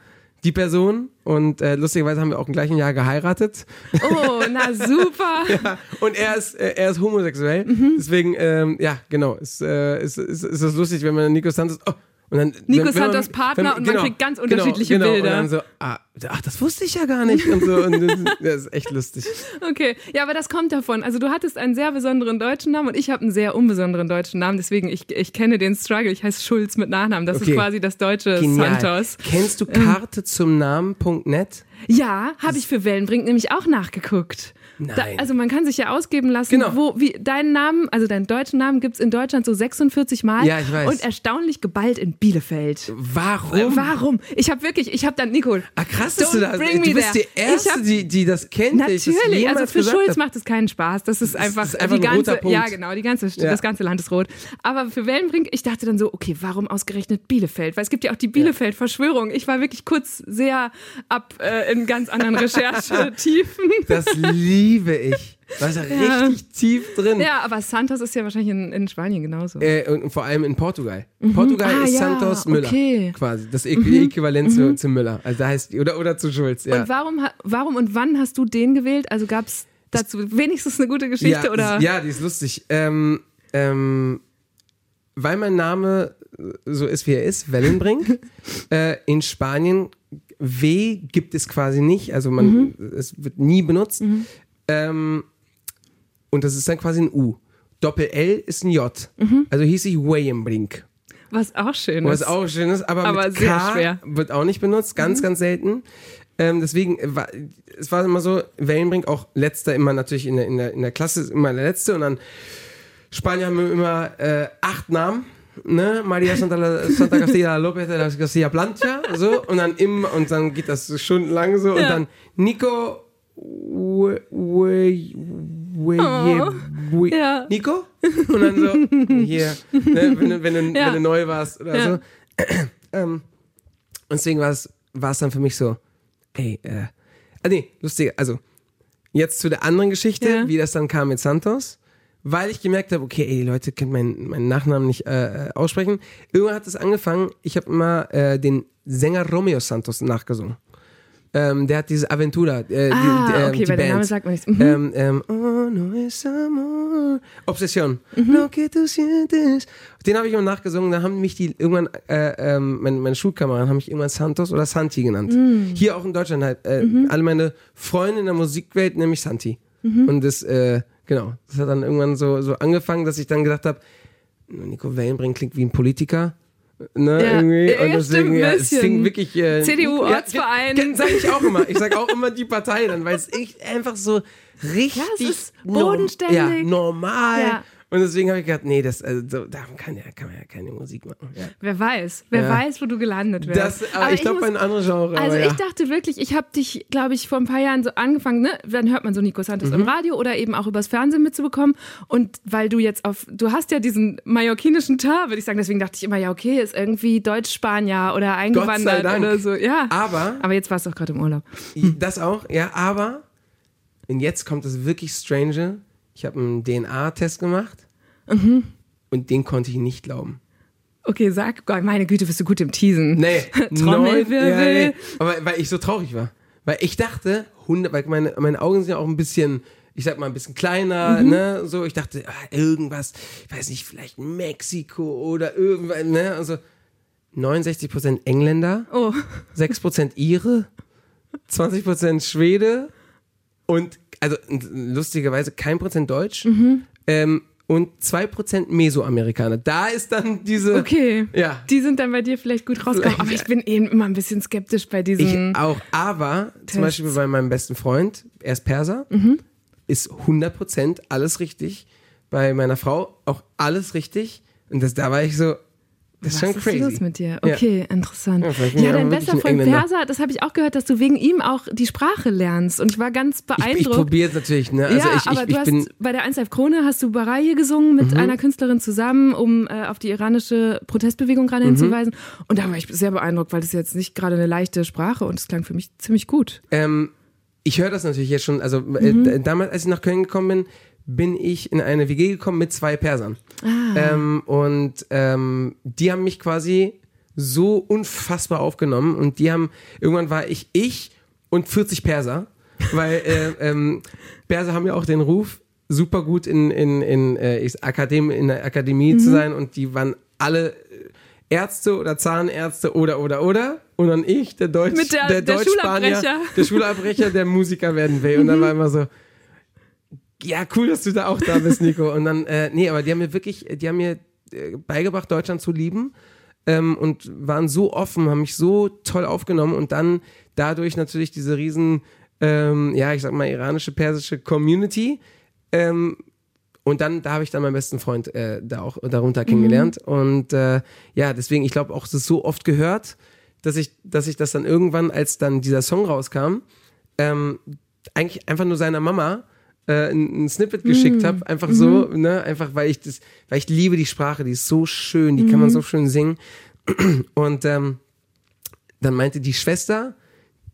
Speaker 1: die Person. Und äh, lustigerweise haben wir auch im gleichen Jahr geheiratet.
Speaker 3: Oh, na super. <laughs>
Speaker 1: Ja, und er ist, äh, er ist homosexuell.
Speaker 3: Mhm.
Speaker 1: Deswegen, ähm, ja, genau, ist, äh, ist, ist, ist das lustig, wenn man Nico Santos. Oh, und dann,
Speaker 3: Nico
Speaker 1: wenn, wenn man-
Speaker 3: Santos Partner und man kriegt ganz
Speaker 1: genau,
Speaker 3: unterschiedliche
Speaker 1: genau,
Speaker 3: Bilder.
Speaker 1: Und dann so, ah, ach, das wusste ich ja gar nicht. Und so, und das, das ist echt lustig. <laughs>
Speaker 3: Okay, ja, aber das kommt davon. Also du hattest einen sehr besonderen deutschen Namen und ich habe einen sehr unbesonderen deutschen Namen. Deswegen, ich, ich kenne den Struggle. Ich heiße Schulz mit Nachnamen. Das
Speaker 1: Okay.
Speaker 3: ist quasi das deutsche
Speaker 1: Genial.
Speaker 3: Santos.
Speaker 1: Kennst du Karte zum Namen.net?
Speaker 3: Ja, habe ich für Wellenbrink nämlich auch nachgeguckt. Da, also man kann sich ja ausgeben lassen,
Speaker 1: Genau.
Speaker 3: wo, wie, deinen Namen, also deinen deutschen Namen gibt's in Deutschland so 46 Mal
Speaker 1: Ja, ich weiß.
Speaker 3: und erstaunlich geballt in Bielefeld.
Speaker 1: Warum?
Speaker 3: Warum? Ich habe wirklich, ich habe dann, Nicole,
Speaker 1: Ah, krass, dass du da
Speaker 3: bring
Speaker 1: Du bist
Speaker 3: there.
Speaker 1: die Erste,
Speaker 3: hab-
Speaker 1: die, die das kennt. das
Speaker 3: Natürlich,
Speaker 1: jemals
Speaker 3: also für Schulz
Speaker 1: hab.
Speaker 3: macht es keinen Spaß. Das ist einfach,
Speaker 1: ist einfach
Speaker 3: die
Speaker 1: ein roter
Speaker 3: ganze,
Speaker 1: Punkt.
Speaker 3: ja genau, die ganze,
Speaker 1: Ja.
Speaker 3: das ganze Land ist rot. Aber für Wellenbrink, ich dachte dann so, okay, warum ausgerechnet Bielefeld? Weil es gibt ja auch die Bielefeld-Verschwörung. Ich war wirklich kurz sehr ab äh, in ganz anderen <laughs> Recherchetiefen.
Speaker 1: Das liebe ich. Da ist er <laughs>
Speaker 3: Ja.
Speaker 1: richtig tief drin.
Speaker 3: Ja, aber Santos ist ja wahrscheinlich in, in Spanien genauso.
Speaker 1: Äh, und vor allem in Portugal. Portugal
Speaker 3: Ah,
Speaker 1: ist
Speaker 3: ja,
Speaker 1: Santos Müller.
Speaker 3: okay. Mhm.
Speaker 1: Quasi. Das Äqu Äquivalent zu, zu Müller. Also da heißt, oder, oder zu Schulz, ja.
Speaker 3: Und warum, warum und wann hast du den gewählt? Also gab es dazu wenigstens eine gute Geschichte
Speaker 1: ja,
Speaker 3: oder?
Speaker 1: Ja, die ist lustig. Ähm, ähm, weil mein Name so ist, wie er ist, Wellenbrink, <laughs> äh, in Spanien W gibt es quasi nicht, also man,
Speaker 3: Mhm.
Speaker 1: es wird nie benutzt. Ähm, und das ist dann quasi ein U. Doppel L ist ein J.
Speaker 3: Mhm.
Speaker 1: Also hieß ich Wellenbrink.
Speaker 3: Was auch schön
Speaker 1: Was
Speaker 3: ist.
Speaker 1: auch schön ist, aber,
Speaker 3: Aber sehr
Speaker 1: K
Speaker 3: schwer. Mhm.
Speaker 1: wird auch nicht benutzt, ganz, ganz selten. Ähm, deswegen, war, es war immer so, Wellenbrink auch letzter, immer natürlich in der, in der, in der Klasse, immer der letzte und dann Spanier haben immer äh, acht Namen. Ne? Maria Santa, <laughs> Santa Castilla López de la Castilla Plancha, so, und dann immer, und dann geht das stundenlang so, und
Speaker 3: Ja.
Speaker 1: dann Nico,
Speaker 3: Oh. Ja.
Speaker 1: Nico? Und dann so, hier, ne, wenn, wenn, du,
Speaker 3: Ja.
Speaker 1: wenn du neu warst oder
Speaker 3: Ja.
Speaker 1: so. ähm, und deswegen war es, dann für mich so, ey, äh, ah nee, lustig, also jetzt zu der anderen Geschichte,
Speaker 3: Ja.
Speaker 1: wie das dann kam mit Santos, weil ich gemerkt habe, okay, ey, die Leute können meinen, meinen Nachnamen nicht äh, äh, aussprechen. Irgendwann hat es angefangen, ich habe immer äh, den Sänger Romeo Santos nachgesungen. Ähm, der hat diese Aventura, äh,
Speaker 3: Ah,
Speaker 1: die, die, ähm,
Speaker 3: okay,
Speaker 1: die
Speaker 3: weil der Name
Speaker 1: Band.
Speaker 3: sagt mir nichts. Mhm.
Speaker 1: Ähm, ähm, oh, no es amor. Obsession. Lo que tú sientes. Den habe ich immer nachgesungen. Da haben mich die irgendwann, äh, ähm, meine, meine Schulkameraden haben mich irgendwann Santos oder Santi genannt. Hier auch in Deutschland halt. Äh, Alle meine Freunde in der Musikwelt nennen mich Santi. Und das, äh, genau, das hat dann irgendwann so, so angefangen, dass ich dann gedacht habe, Nico Wellenbrink klingt wie ein Politiker. Ne,
Speaker 3: Ja,
Speaker 1: irgendwie.
Speaker 3: ja,
Speaker 1: Und deswegen, ja, es klingt wirklich. Äh,
Speaker 3: CDU,
Speaker 1: ja, Sag ich auch immer. Ich sag auch immer die Partei dann, weil es echt einfach so richtig.
Speaker 3: Ja, es ist bodenständig.
Speaker 1: Ja, normal. Und deswegen habe ich gedacht, nee, das, also, so, da kann, ja, kann man ja keine Musik machen. Ja.
Speaker 3: Wer weiß, wer
Speaker 1: Ja.
Speaker 3: weiß, wo du gelandet wärst.
Speaker 1: Das, aber, ich glaube, einem anderen Genre.
Speaker 3: Also
Speaker 1: aber
Speaker 3: ich dachte wirklich, ich habe dich, glaube ich, vor ein paar Jahren so angefangen, ne? Dann hört man so Nico Santos
Speaker 1: Mhm.
Speaker 3: im Radio oder eben auch übers Fernsehen mitzubekommen. Und weil du jetzt auf, du hast ja diesen mallorquinischen Tar, würde ich sagen, deswegen dachte ich immer, ja, okay, ist irgendwie Deutsch-Spanier oder eingewandert oder so. Ja.
Speaker 1: Aber,
Speaker 3: Aber jetzt warst du auch gerade im Urlaub.
Speaker 1: das auch, ja, aber, und jetzt kommt das wirklich Strange. Ich habe einen DNA-Test gemacht
Speaker 3: Mhm.
Speaker 1: und den konnte ich nicht glauben.
Speaker 3: Okay, sag, meine Güte, bist du gut im Teasen.
Speaker 1: Nee, <laughs>
Speaker 3: Trommelwirbel.
Speaker 1: neun- ja, nee. Aber weil ich so traurig war. Weil ich dachte, 100, weil meine, meine Augen sind ja auch ein bisschen, ich sag mal, ein bisschen kleiner,
Speaker 3: Mhm.
Speaker 1: ne, so. Ich dachte, ah, irgendwas, ich weiß nicht, vielleicht Mexiko oder irgendwas, ne, also 69% Engländer,
Speaker 3: Oh,
Speaker 1: 6% Ire, 20% Schwede und, also lustigerweise kein Prozent Deutsch
Speaker 3: Mhm.
Speaker 1: ähm, und 2% Mesoamerikaner. Da ist dann diese,
Speaker 3: okay.
Speaker 1: ja,
Speaker 3: Die sind dann bei dir vielleicht gut rausgekommen. Aber ich bin eben immer ein bisschen skeptisch bei
Speaker 1: Ich
Speaker 3: diesen.
Speaker 1: auch, aber zum
Speaker 3: Tests.
Speaker 1: Beispiel bei meinem besten Freund, er ist Perser, ist 100% alles richtig. Bei meiner Frau auch alles richtig. Und das, da war ich so, das ist
Speaker 3: Was
Speaker 1: schon
Speaker 3: ist
Speaker 1: crazy.
Speaker 3: los mit dir? Okay, interessant.
Speaker 1: Ja,
Speaker 3: Ja,
Speaker 1: ich
Speaker 3: dein
Speaker 1: aber
Speaker 3: bester Freund. Perser, das habe ich auch gehört, dass du wegen ihm auch die Sprache lernst. Und ich war ganz
Speaker 1: Ich,
Speaker 3: beeindruckt.
Speaker 1: ich probiere es natürlich, ne? Also
Speaker 3: ja,
Speaker 1: ich,
Speaker 3: aber
Speaker 1: ich,
Speaker 3: du
Speaker 1: ich
Speaker 3: hast
Speaker 1: bin, Mhm.
Speaker 3: bei der 1 Live Krone hast du Baraye gesungen mit einer Künstlerin zusammen, um äh, auf die iranische Protestbewegung gerade
Speaker 1: Mhm.
Speaker 3: hinzuweisen. Und da war ich sehr beeindruckt, weil das ist jetzt nicht gerade eine leichte Sprache und es klang für mich ziemlich gut.
Speaker 1: ähm, ich höre das natürlich jetzt schon, also äh,
Speaker 3: Mhm.
Speaker 1: d- damals, als ich nach Köln gekommen bin, bin ich in eine WG gekommen mit zwei Persern.
Speaker 3: Ah.
Speaker 1: Ähm, und ähm, die haben mich quasi so unfassbar aufgenommen und die haben, irgendwann war ich ich und 40 Perser, weil äh, <laughs> ähm, Perser haben ja auch den Ruf, super gut in, in, in, äh, Akadem, in der Akademie
Speaker 3: Mhm.
Speaker 1: zu sein und die waren alle Ärzte oder Zahnärzte oder oder oder und dann ich, der Deutsch,
Speaker 3: Mit der- der
Speaker 1: Deutsch-Spanier,
Speaker 3: Schulabbrecher.
Speaker 1: der Schulabbrecher, der Musiker werden will und dann war immer so, ja, cool, dass du da auch da bist, Nico. Und dann, äh, nee, aber die haben mir wirklich, die haben mir äh, beigebracht, Deutschland zu lieben ähm, und waren so offen, haben mich so toll aufgenommen und dann dadurch natürlich diese riesen, ähm, ja, ich sag mal, iranische, persische Community. Ähm, und dann, da habe ich dann meinen besten Freund äh, da auch darunter kennengelernt. Und äh, ja, deswegen, ich glaube auch, es ist so oft gehört, dass ich, dass ich das dann irgendwann, als dann dieser Song rauskam, ähm, eigentlich einfach nur seiner Mama äh, ein, ein Snippet geschickt habe, einfach so, ne, einfach weil ich das, weil ich liebe die Sprache, die ist so schön, die kann man so schön singen. <clears throat> Und ähm, dann meinte die Schwester,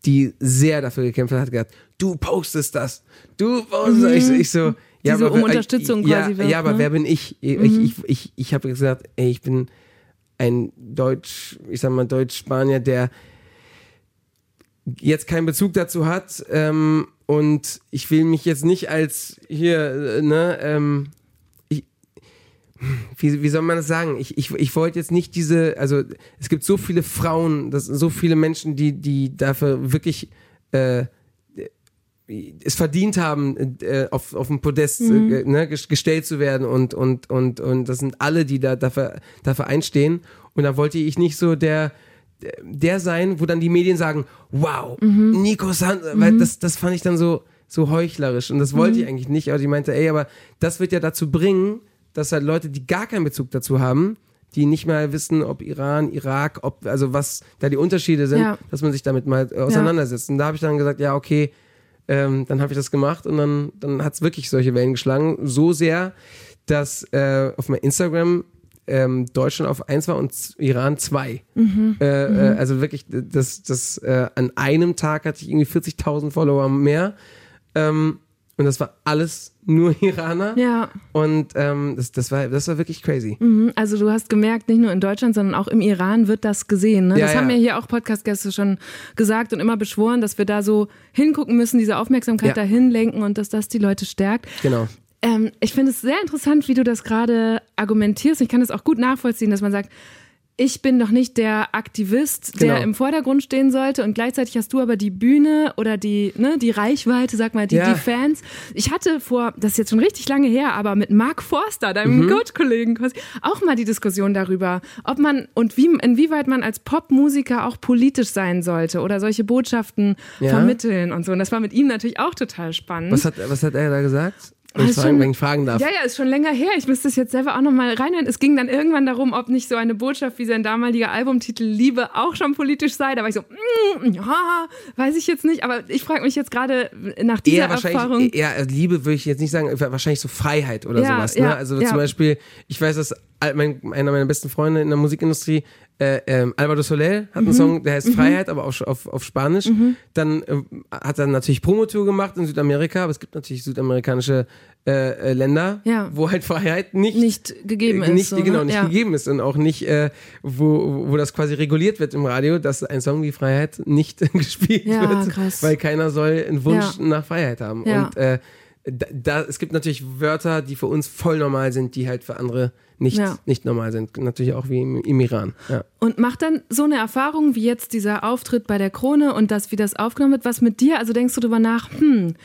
Speaker 1: die sehr dafür gekämpft hat, hat gesagt, du postest das, du postest das. Ich, ich so, ja, aber
Speaker 3: um
Speaker 1: wer-
Speaker 3: Unterstützung
Speaker 1: ja,
Speaker 3: quasi wirbt,
Speaker 1: Ja, aber
Speaker 3: ne?
Speaker 1: wer bin ich? Ich, ich, ich, ich habe gesagt, ey, ich bin ein Deutsch, ich sag mal Deutsch-Spanier, der jetzt keinen Bezug dazu hat ähm, und ich will mich jetzt nicht als hier, äh, ne, ähm, ich, wie, wie soll man das sagen? Ich, ich, ich wollte jetzt nicht diese, also es gibt so viele Frauen, das so viele Menschen, die, die dafür wirklich äh, es verdient haben, äh, auf, auf dem Podest äh, ne, ges- gestellt zu werden und, und, und, und das sind alle, die da dafür, dafür einstehen. Und da wollte ich nicht so der, der sein, wo dann die Medien sagen, wow, Nico Sand, weil das, das fand ich dann so, so heuchlerisch und das wollte ich eigentlich nicht, aber die meinte, ey, aber das wird ja dazu bringen, dass halt Leute, die gar keinen Bezug dazu haben, die nicht mal wissen, ob Iran, Irak, ob, also was da die Unterschiede sind,
Speaker 3: Ja.
Speaker 1: dass man sich damit mal auseinandersetzt. Und da habe ich dann gesagt, ja, okay, ähm, dann habe ich das gemacht und dann, dann hat es wirklich solche Wellen geschlagen. So sehr, dass äh, auf meinem Instagram ähm, Deutschland auf 1 war und Iran 2.
Speaker 3: Mhm.
Speaker 1: Äh, äh, also wirklich, das, das äh, an einem Tag hatte ich irgendwie 40.000 Follower mehr. Ähm, und das war alles nur <laughs> Iraner.
Speaker 3: Ja,
Speaker 1: Und ähm, das, das, war, das war wirklich crazy.
Speaker 3: mhm. also du hast gemerkt, nicht nur in Deutschland, sondern auch im Iran wird das gesehen. Ne?
Speaker 1: Ja,
Speaker 3: das haben
Speaker 1: ja.
Speaker 3: hier auch Podcast-Gäste schon gesagt und immer beschworen, dass wir da so hingucken müssen, diese Aufmerksamkeit
Speaker 1: Ja.
Speaker 3: dahin lenken und dass das die Leute stärkt.
Speaker 1: Genau.
Speaker 3: Ähm, ich finde es sehr interessant, wie du das gerade argumentierst. Ich kann das auch gut nachvollziehen, dass man sagt, ich bin doch nicht der Aktivist, der
Speaker 1: Genau.
Speaker 3: im Vordergrund stehen sollte und gleichzeitig hast du aber die Bühne oder die, ne, die Reichweite, sag mal, die,
Speaker 1: Ja.
Speaker 3: die Fans. Ich hatte vor, das ist jetzt schon richtig lange her, aber mit Mark Forster, deinem
Speaker 1: Mhm.
Speaker 3: Coach-Kollegen, quasi, auch mal die Diskussion darüber, ob man und wie, inwieweit man als Popmusiker auch politisch sein sollte oder solche Botschaften
Speaker 1: Ja.
Speaker 3: vermitteln und so. Und das war mit ihm natürlich auch total spannend.
Speaker 1: Was hat, was hat er da gesagt? Wenn ich,
Speaker 3: ist
Speaker 1: fragen, wenn ich fragen darf.
Speaker 3: Ja, ja, ist schon länger her. Ich müsste es jetzt selber auch nochmal reinhören. Es ging dann irgendwann darum, ob nicht so eine Botschaft wie sein damaliger Albumtitel Liebe auch schon politisch sei. Da war ich so, mm, ja, weiß ich jetzt nicht. Aber ich frage mich jetzt gerade nach dieser
Speaker 1: eher
Speaker 3: Erfahrung.
Speaker 1: eher also Liebe würde ich jetzt nicht sagen, wahrscheinlich so Freiheit oder
Speaker 3: Ja,
Speaker 1: sowas. Ne?
Speaker 3: ja,
Speaker 1: also
Speaker 3: ja.
Speaker 1: zum Beispiel, ich weiß, dass mein, einer meiner besten Freunde in der Musikindustrie, äh, ähm, Alvaro Soler, hat einen
Speaker 3: Mhm.
Speaker 1: Song, der heißt Freiheit, aber auf, auf, auf Spanisch. Dann ähm, hat er natürlich Promotour gemacht in Südamerika, aber es gibt natürlich südamerikanische äh, äh, Länder,
Speaker 3: Ja.
Speaker 1: wo halt Freiheit nicht
Speaker 3: Nicht gegeben ist,
Speaker 1: Nicht,
Speaker 3: so, ne?
Speaker 1: genau, nicht
Speaker 3: Ja.
Speaker 1: gegeben ist und auch nicht, äh, wo, wo das quasi reguliert wird im Radio, dass ein Song wie Freiheit nicht <laughs> gespielt
Speaker 3: Ja,
Speaker 1: wird,
Speaker 3: krass.
Speaker 1: weil keiner soll einen Wunsch nach Freiheit haben. Und äh, da, da, es gibt natürlich Wörter, die für uns voll normal sind, die halt für andere nicht,
Speaker 3: Ja.
Speaker 1: nicht normal sind. Natürlich auch wie im, im Iran. Ja.
Speaker 3: Und macht dann so eine Erfahrung wie jetzt dieser Auftritt bei der Krone und das, wie das aufgenommen wird, was mit dir? Also denkst du darüber nach, hm,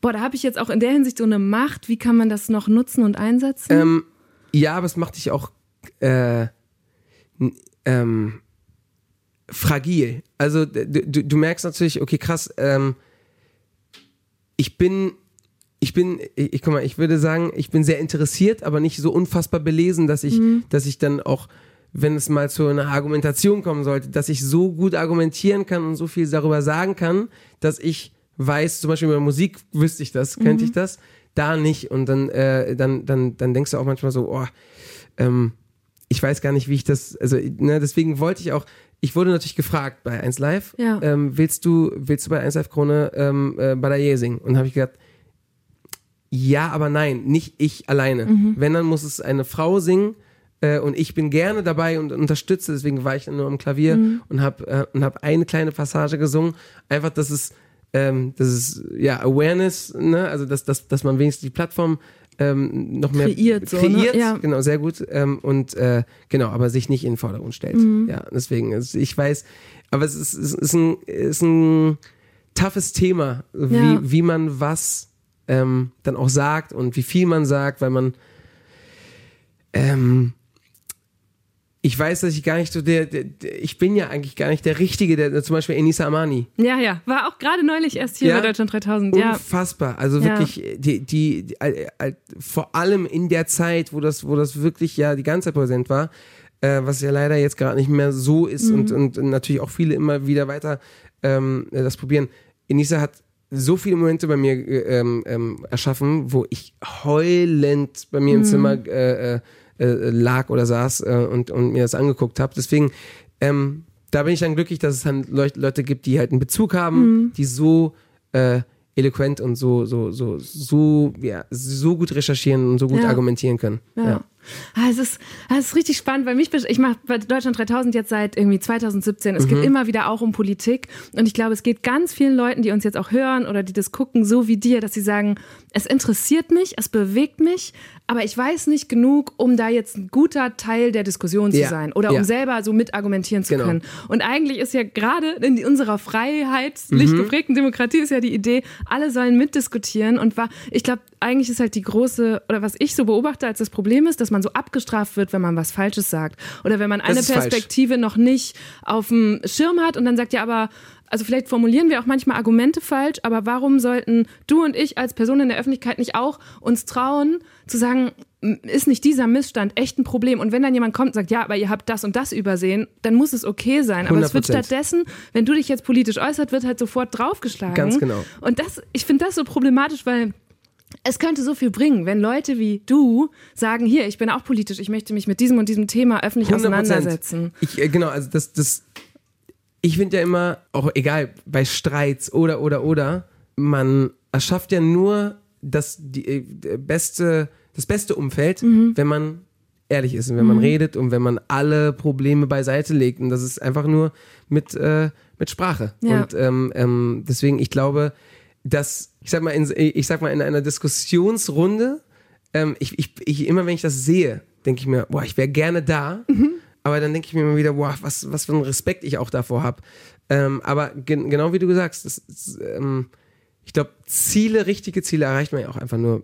Speaker 3: boah, da habe ich jetzt auch in der Hinsicht so eine Macht. Wie kann man das noch nutzen und einsetzen?
Speaker 1: Ähm, ja, aber es macht dich auch äh, ähm, fragil. Also du, du merkst natürlich, okay, krass, ähm, ich bin, ich bin, ich, ich guck mal, ich würde sagen, ich bin sehr interessiert, aber nicht so unfassbar belesen, dass ich, dass ich dann auch, wenn es mal zu einer Argumentation kommen sollte, dass ich so gut argumentieren kann und so viel darüber sagen kann, dass ich weiß, zum Beispiel über Musik wüsste ich das, könnte ich das, da nicht. Und dann, äh, dann, dann, dann denkst du auch manchmal so, oh, ähm, ich weiß gar nicht, wie ich das, also ne, deswegen wollte ich auch, ich wurde natürlich gefragt bei 1 Live,
Speaker 3: Ja.
Speaker 1: ähm, willst du, willst du bei 1 Live Krone ähm, äh, Balayer singen? Und habe ich gesagt, ja, aber nein, nicht ich alleine. Wenn, dann muss es eine Frau singen, äh, und ich bin gerne dabei und unterstütze, deswegen war ich dann nur am Klavier und habe äh, und hab eine kleine Passage gesungen. Einfach, dass es, ähm, das ist ja Awareness, ne? also dass, dass, dass man wenigstens die Plattform ähm, noch mehr
Speaker 3: Kreiert so, ne?
Speaker 1: kreiert,
Speaker 3: Ja.
Speaker 1: genau, sehr gut. Ähm, und äh, genau, aber sich nicht in den Vordergrund stellt.
Speaker 3: Mhm.
Speaker 1: Ja, deswegen, also ich weiß, aber es ist, es ist, ein, ist ein toughes Thema, wie,
Speaker 3: Ja.
Speaker 1: wie man was ähm, dann auch sagt und wie viel man sagt, weil man ähm, ich weiß, dass ich gar nicht so der, der, der ich bin ja eigentlich gar nicht der Richtige, der, zum Beispiel Enisa Amani.
Speaker 3: Ja, ja. War auch gerade neulich erst hier
Speaker 1: Ja.
Speaker 3: bei Deutschland 3000. Ja.
Speaker 1: Unfassbar. Also
Speaker 3: Ja.
Speaker 1: wirklich, die, die, die äh, äh, vor allem in der Zeit, wo das, wo das wirklich ja die ganze Zeit präsent war, äh, was ja leider jetzt gerade nicht mehr so ist und,
Speaker 3: Mhm.
Speaker 1: und natürlich auch viele immer wieder weiter ähm, äh, das probieren. Enisa hat so viele Momente bei mir äh, ähm, ähm, erschaffen, wo ich heulend bei mir im Zimmer äh, äh, äh, lag oder saß äh, und, und mir das angeguckt habe. Deswegen, ähm, da bin ich dann glücklich, dass es dann Leu Leute gibt, die halt einen Bezug haben, die so äh, eloquent und so, so, so, so, ja, so gut recherchieren und so gut
Speaker 3: Ja.
Speaker 1: argumentieren können.
Speaker 3: Ja. Ah, es, ist, ah, es ist richtig spannend, weil mich, ich mache bei Deutschland 3000 jetzt seit irgendwie 2017. Es geht
Speaker 1: Mhm.
Speaker 3: immer wieder auch um Politik. Und ich glaube, es geht ganz vielen Leuten, die uns jetzt auch hören oder die das gucken, so wie dir, dass sie sagen, es interessiert mich, es bewegt mich, aber ich weiß nicht genug, um da jetzt ein guter Teil der Diskussion zu
Speaker 1: Ja.
Speaker 3: sein oder um
Speaker 1: Ja.
Speaker 3: selber so mit argumentieren zu
Speaker 1: Genau.
Speaker 3: können. Und eigentlich ist ja gerade in unserer freiheitlich
Speaker 1: Mhm.
Speaker 3: geprägten Demokratie ist ja die Idee, alle sollen mitdiskutieren und war, ich glaube, eigentlich ist halt die große, oder was ich so beobachte als das Problem ist, dass man so abgestraft wird, wenn man was Falsches sagt. Oder wenn man eine
Speaker 1: ist falsch.
Speaker 3: Perspektive noch nicht auf dem Schirm hat und dann sagt, ja, aber also vielleicht formulieren wir auch manchmal Argumente falsch, aber warum sollten du und ich als Person in der Öffentlichkeit nicht auch uns trauen, zu sagen, ist nicht dieser Missstand echt ein Problem? Und wenn dann jemand kommt und sagt, ja, aber ihr habt das und das übersehen, dann muss es okay sein. Aber es wird
Speaker 1: 100%.
Speaker 3: stattdessen, wenn du dich jetzt politisch äußert, wird halt sofort draufgeschlagen.
Speaker 1: Ganz genau.
Speaker 3: Und das, ich finde das so problematisch, weil es könnte so viel bringen, wenn Leute wie du sagen, hier, ich bin auch politisch, ich möchte mich mit diesem und diesem Thema öffentlich
Speaker 1: 100%.
Speaker 3: auseinandersetzen.
Speaker 1: Ich, äh, genau, also das, das, ich finde ja immer, auch egal, bei Streits oder, oder, oder, man erschafft ja nur das die, äh, beste, das beste Umfeld,
Speaker 3: Mhm.
Speaker 1: wenn man ehrlich ist und wenn man redet und wenn man alle Probleme beiseite legt. Und das ist einfach nur mit, äh, mit Sprache.
Speaker 3: Ja.
Speaker 1: Und ähm, ähm, deswegen, ich glaube, dass, ich sag mal, in, ich sag mal, in einer Diskussionsrunde, ähm, ich, ich, ich, immer wenn ich das sehe, denke ich mir, boah, ich wäre gerne da. Aber dann denke ich mir immer wieder, boah, was, was für ein Respekt ich auch davor habe. Ähm, aber gen genau wie du gesagt hast, das, ist, ähm, ich glaube, Ziele, richtige Ziele erreicht man ja auch einfach nur.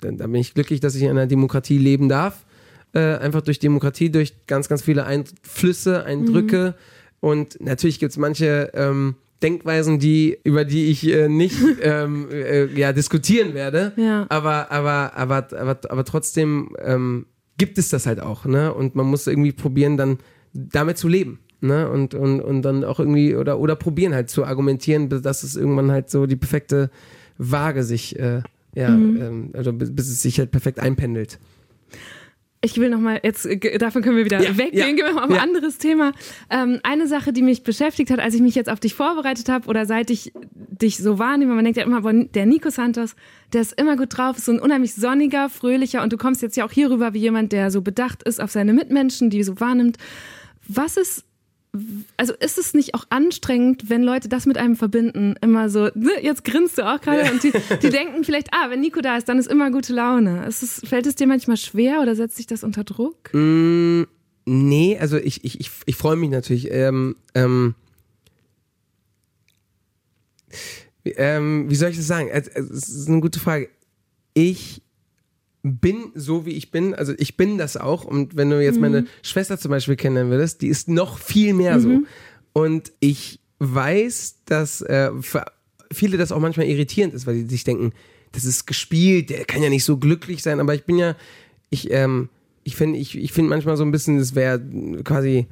Speaker 1: Da, da bin ich glücklich, dass ich in einer Demokratie leben darf. Äh, einfach durch Demokratie, durch ganz, ganz viele Einflüsse, Eindrücke. Und natürlich gibt es manche ähm, Denkweisen, die, über die ich äh, nicht <laughs> ähm, äh, ja, diskutieren werde.
Speaker 3: Ja.
Speaker 1: Aber, aber, aber, aber, aber trotzdem ähm, gibt es das halt auch, ne? Und man muss irgendwie probieren, dann damit zu leben. Ne? Und, und, und dann auch irgendwie, oder, oder probieren halt zu argumentieren, bis- dass es irgendwann halt so die perfekte Waage sich, äh, ja, ähm, also bis, bis es sich halt perfekt einpendelt.
Speaker 3: Ich will noch mal jetzt, davon können wir wieder
Speaker 1: Ja,
Speaker 3: weggehen,
Speaker 1: ja,
Speaker 3: gehen wir mal auf ein
Speaker 1: ja.
Speaker 3: anderes Thema. Ähm, eine Sache, die mich beschäftigt hat, als ich mich jetzt auf dich vorbereitet habe oder seit ich dich so wahrnehme, man denkt ja immer, der Nico Santos, der ist immer gut drauf, ist so ein unheimlich sonniger, fröhlicher und du kommst jetzt ja auch hier rüber wie jemand, der so bedacht ist auf seine Mitmenschen, die so wahrnimmt. Was ist also ist es nicht auch anstrengend, wenn Leute das mit einem verbinden? Immer so, ne, jetzt grinst du auch gerade und die, die denken vielleicht, ah, wenn Nico da ist, dann ist immer gute Laune. Es, fällt es dir manchmal schwer oder setzt sich das unter Druck?
Speaker 1: Mm, nee, also ich, ich, ich, ich freue mich natürlich. Ähm, ähm, wie- ähm, wie soll ich das sagen? Es es ist eine gute Frage. Ich bin so, wie ich bin. Also ich bin das auch. Und wenn du jetzt meine Schwester zum Beispiel kennenlernen würdest, die ist noch viel mehr so. Und ich weiß, dass äh, für viele das auch manchmal irritierend ist, weil die sich denken, das ist gespielt, der kann ja nicht so glücklich sein. Aber ich bin ja, ich, ähm, ich finde, ich, ich finde manchmal so ein bisschen, das wäre quasi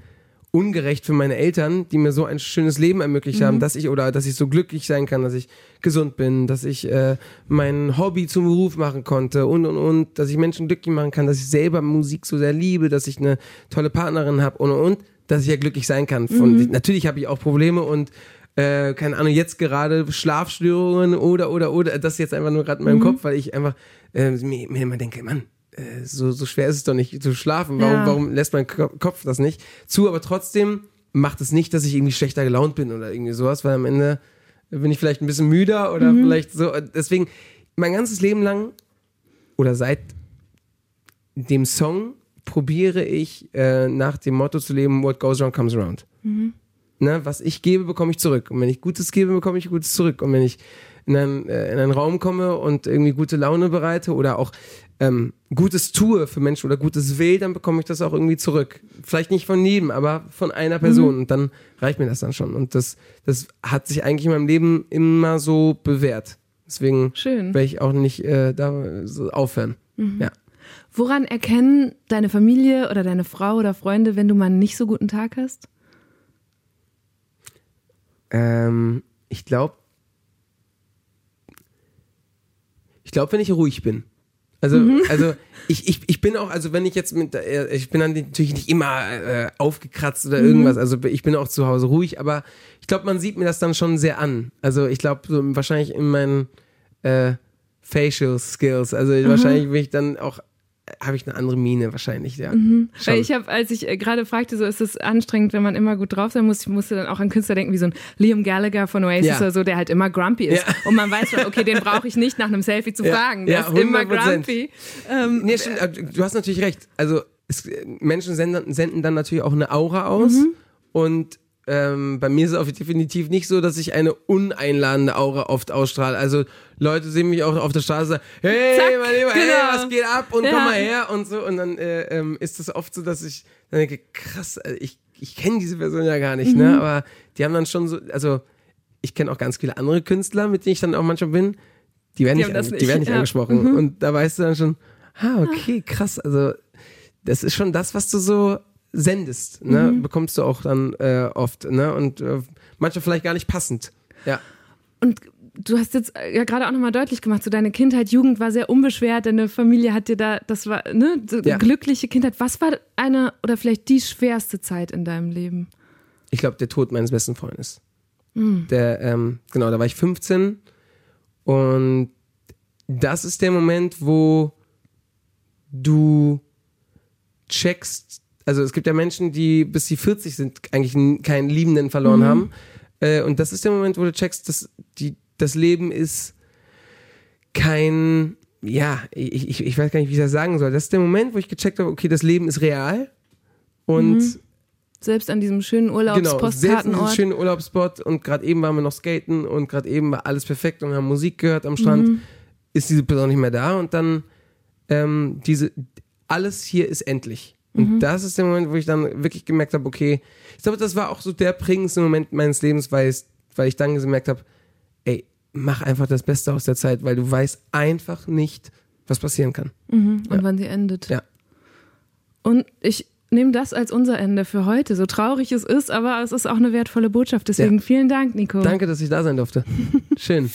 Speaker 1: ungerecht für meine Eltern, die mir so ein schönes Leben ermöglicht haben, dass ich oder dass ich so glücklich sein kann, dass ich gesund bin, dass ich äh, mein Hobby zum Beruf machen konnte und und und, dass ich Menschen glücklich machen kann, dass ich selber Musik so sehr liebe, dass ich eine tolle Partnerin habe und und und, dass ich ja glücklich sein kann. Von, Natürlich habe ich auch Probleme und äh, keine Ahnung, jetzt gerade Schlafstörungen oder oder oder, das ist jetzt einfach nur gerade in meinem Kopf, weil ich einfach äh, mir, mir immer denke, Mann, so, so schwer ist es doch nicht zu schlafen. Warum,
Speaker 2: Ja.
Speaker 1: warum lässt mein Ko- Kopf das nicht zu? Aber trotzdem macht es nicht, dass ich irgendwie schlechter gelaunt bin oder irgendwie sowas, weil am Ende bin ich vielleicht ein bisschen müder oder
Speaker 2: Mhm.
Speaker 1: vielleicht so. Deswegen, mein ganzes Leben lang oder seit dem Song probiere ich äh, nach dem Motto zu leben, what goes around comes around. Ne, was ich gebe, bekomme ich zurück. Und wenn ich Gutes gebe, bekomme ich Gutes zurück. Und wenn ich in einen, äh, in einen Raum komme und irgendwie gute Laune bereite oder auch ähm, Gutes tue für Menschen oder Gutes will, dann bekomme ich das auch irgendwie zurück. Vielleicht nicht von jedem, aber von einer Person. Und dann reicht mir das dann schon. Und das, das hat sich eigentlich in meinem Leben immer so bewährt. Deswegen
Speaker 2: Schön.
Speaker 1: werde ich auch nicht äh, da so aufhören. Ja.
Speaker 2: Woran erkennen deine Familie oder deine Frau oder Freunde, wenn du mal einen nicht so guten Tag hast?
Speaker 1: Ähm, ich glaube, ich glaube, wenn ich ruhig bin. Also, also ich, ich, ich bin auch, also wenn ich jetzt mit, äh, ich bin dann natürlich nicht immer äh, aufgekratzt oder irgendwas, also ich bin auch zu Hause ruhig, aber ich glaube, man sieht mir das dann schon sehr an. Also ich glaube, so wahrscheinlich in meinen äh, Facial Skills, also wahrscheinlich bin ich dann auch, habe ich eine andere Miene wahrscheinlich, ja. Schon.
Speaker 2: Weil ich habe, als ich äh, gerade fragte, so ist es anstrengend, wenn man immer gut drauf sein muss, ich musste dann auch an Künstler denken, wie so ein Liam Gallagher von Oasis
Speaker 1: Ja.
Speaker 2: oder so, der halt immer grumpy ist.
Speaker 1: Ja.
Speaker 2: Und man weiß schon, okay, den brauche ich nicht nach einem Selfie zu fragen. Der ist immer
Speaker 1: 100%.
Speaker 2: grumpy. Ähm,
Speaker 1: Nee, stimmt, äh, du hast natürlich recht. Also es, Menschen senden, senden dann natürlich auch eine Aura aus und ähm, bei mir ist es auch definitiv nicht so, dass ich eine uneinladende Aura oft ausstrahle. Also Leute sehen mich auch auf der Straße und sagen, hey,
Speaker 2: Zack,
Speaker 1: mein Lieber, hey,
Speaker 2: genau.
Speaker 1: was geht ab und
Speaker 2: Ja.
Speaker 1: komm mal her und so. Und dann äh, ähm, ist es oft so, dass ich dann denke, krass, äh, ich, ich kenne diese Person ja gar nicht,
Speaker 2: Mhm.
Speaker 1: ne? Aber die haben dann schon so, also ich kenne auch ganz viele andere Künstler, mit denen ich dann auch manchmal bin, die werden
Speaker 2: Die
Speaker 1: nicht, an-
Speaker 2: nicht,
Speaker 1: die werden nicht
Speaker 2: ja. Mhm.
Speaker 1: angesprochen. Und da weißt du dann schon, ah, okay, krass. Also, das ist schon das, was du so sendest, ne?
Speaker 2: Mhm.
Speaker 1: Bekommst du auch dann äh, oft, ne? Und äh, manchmal vielleicht gar nicht passend. Ja.
Speaker 2: Und du hast jetzt äh, ja gerade auch nochmal deutlich gemacht, so deine Kindheit, Jugend war sehr unbeschwert, deine Familie hat dir da, das war, ne, so
Speaker 1: Ja.
Speaker 2: glückliche Kindheit. Was war eine oder vielleicht die schwerste Zeit in deinem Leben?
Speaker 1: Ich glaube, der Tod meines besten Freundes. Der, ähm, genau, da war ich 15 und das ist der Moment, wo du checkst, also es gibt ja Menschen, die bis sie 40 sind, eigentlich keinen Liebenden verloren haben. Äh, und das ist der Moment, wo du checkst, dass die, das Leben ist kein, ja, ich, ich, ich weiß gar nicht, wie ich das sagen soll. Das ist der Moment, wo ich gecheckt habe, okay, das Leben ist real. Und
Speaker 2: Selbst an diesem schönen
Speaker 1: Genau, selbst in diesem schönen Urlaubsspot und gerade eben waren wir noch skaten und gerade eben war alles perfekt und haben Musik gehört am Strand,
Speaker 2: Mhm.
Speaker 1: ist diese Person nicht mehr da und dann ähm, diese, alles hier ist endlich. Und
Speaker 2: Mhm.
Speaker 1: das ist der Moment, wo ich dann wirklich gemerkt habe, okay, ich glaube, das war auch so der prägendste Moment meines Lebens, weil, es, weil ich dann gemerkt habe, ey, mach einfach das Beste aus der Zeit, weil du weißt einfach nicht, was passieren kann.
Speaker 2: und wann sie endet.
Speaker 1: Ja.
Speaker 2: Und ich nehme das als unser Ende für heute, so traurig es ist, aber es ist auch eine wertvolle Botschaft. Deswegen
Speaker 1: Ja.
Speaker 2: vielen Dank, Nico.
Speaker 1: Danke, dass ich da sein durfte. <laughs> Schön.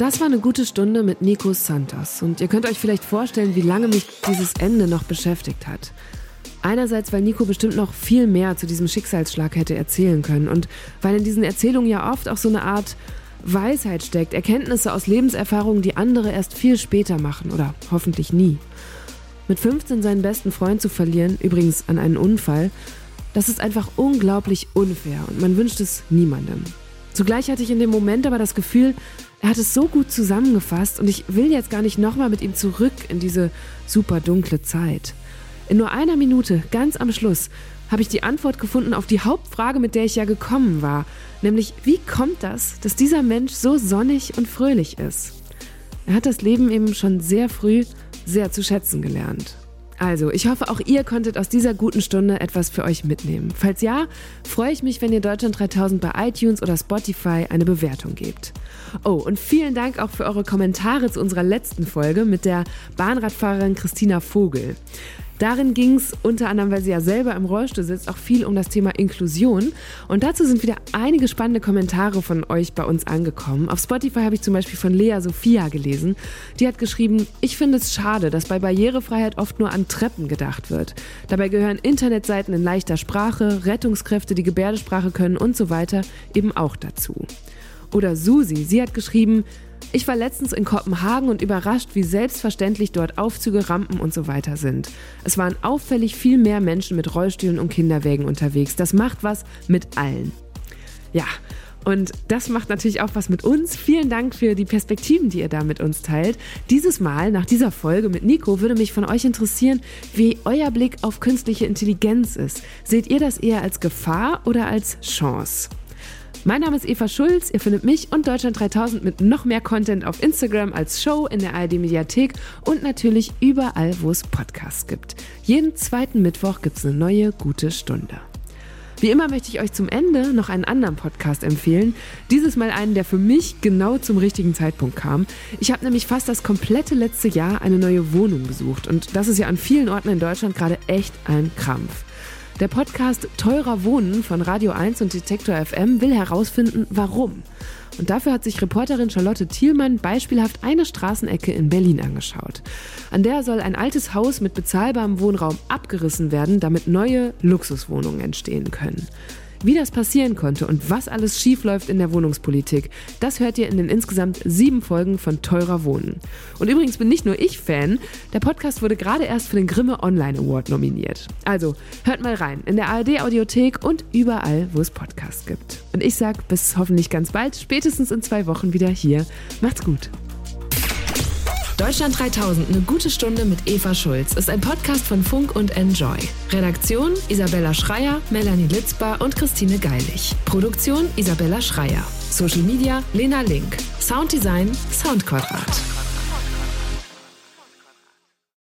Speaker 2: Das war eine gute Stunde mit Nico Santos und ihr könnt euch vielleicht vorstellen, wie lange mich dieses Ende noch beschäftigt hat. Einerseits, weil Nico bestimmt noch viel mehr zu diesem Schicksalsschlag hätte erzählen können und weil in diesen Erzählungen ja oft auch so eine Art Weisheit steckt, Erkenntnisse aus Lebenserfahrungen, die andere erst viel später machen oder hoffentlich nie. Mit 15 seinen besten Freund zu verlieren, übrigens an einen Unfall, das ist einfach unglaublich unfair und man wünscht es niemandem. Zugleich hatte ich in dem Moment aber das Gefühl, er hat es so gut zusammengefasst und ich will jetzt gar nicht nochmal mit ihm zurück in diese super dunkle Zeit. In nur einer Minute, ganz am Schluss, habe ich die Antwort gefunden auf die Hauptfrage, mit der ich ja gekommen war, nämlich wie kommt das, dass dieser Mensch so sonnig und fröhlich ist? Er hat das Leben eben schon sehr früh sehr zu schätzen gelernt. Also, ich hoffe, auch ihr konntet aus dieser guten Stunde etwas für euch mitnehmen. Falls ja, freue ich mich, wenn ihr Deutschland 3000 bei iTunes oder Spotify eine Bewertung gebt. Oh, und vielen Dank auch für eure Kommentare zu unserer letzten Folge mit der Bahnradfahrerin Christina Vogel. Darin ging es unter anderem, weil sie ja selber im Rollstuhl sitzt, auch viel um das Thema Inklusion. Und dazu sind wieder einige spannende Kommentare von euch bei uns angekommen. Auf Spotify habe ich zum Beispiel von Lea Sophia gelesen. Die hat geschrieben, ich finde es schade, dass bei Barrierefreiheit oft nur an Treppen gedacht wird. Dabei gehören Internetseiten in leichter Sprache, Rettungskräfte, die Gebärdesprache können und so weiter eben auch dazu. Oder Susi, sie hat geschrieben, Ich war letztens in Kopenhagen und überrascht, wie selbstverständlich dort Aufzüge, Rampen und so weiter sind. Es waren auffällig viel mehr Menschen mit Rollstühlen und Kinderwägen unterwegs. Das macht was mit allen. Ja, und das macht natürlich auch was mit uns. Vielen Dank für die Perspektiven, die ihr da mit uns teilt. Dieses Mal, nach dieser Folge mit Nico, würde mich von euch interessieren, wie euer Blick auf künstliche Intelligenz ist. Seht ihr das eher als Gefahr oder als Chance? Mein Name ist Eva Schulz. Ihr findet mich und Deutschland 3000 mit noch mehr Content auf Instagram als Show in der ARD Mediathek und natürlich überall, wo es Podcasts gibt. Jeden zweiten Mittwoch gibt es eine neue gute Stunde. Wie immer möchte ich euch zum Ende noch einen anderen Podcast empfehlen. Dieses Mal einen, der für mich genau zum richtigen Zeitpunkt kam. Ich habe nämlich fast das komplette letzte Jahr eine neue Wohnung besucht und das ist ja an vielen Orten in Deutschland gerade echt ein Krampf. Der Podcast Teurer Wohnen von Radio 1 und Detektor FM will herausfinden, warum. Und dafür hat sich Reporterin Charlotte Thielmann beispielhaft eine Straßenecke in Berlin angeschaut. An der soll ein altes Haus mit bezahlbarem Wohnraum abgerissen werden, damit neue Luxuswohnungen entstehen können. Wie das passieren konnte und was alles schiefläuft in der Wohnungspolitik, das hört ihr in den insgesamt sieben Folgen von Teurer Wohnen. Und übrigens bin nicht nur ich Fan, der Podcast wurde gerade erst für den Grimme Online Award nominiert. Also hört mal rein in der ARD Audiothek und überall, wo es Podcasts gibt. Und ich sag bis hoffentlich ganz bald, spätestens in zwei Wochen wieder hier. Macht's gut. Deutschland 3000, eine gute Stunde mit Eva Schulz, ist ein Podcast von Funk und Enjoy. Redaktion Isabella Schreier, Melanie Litzbar und Christine Geilig. Produktion Isabella Schreier. Social Media Lena Link. Sounddesign Soundquadrat.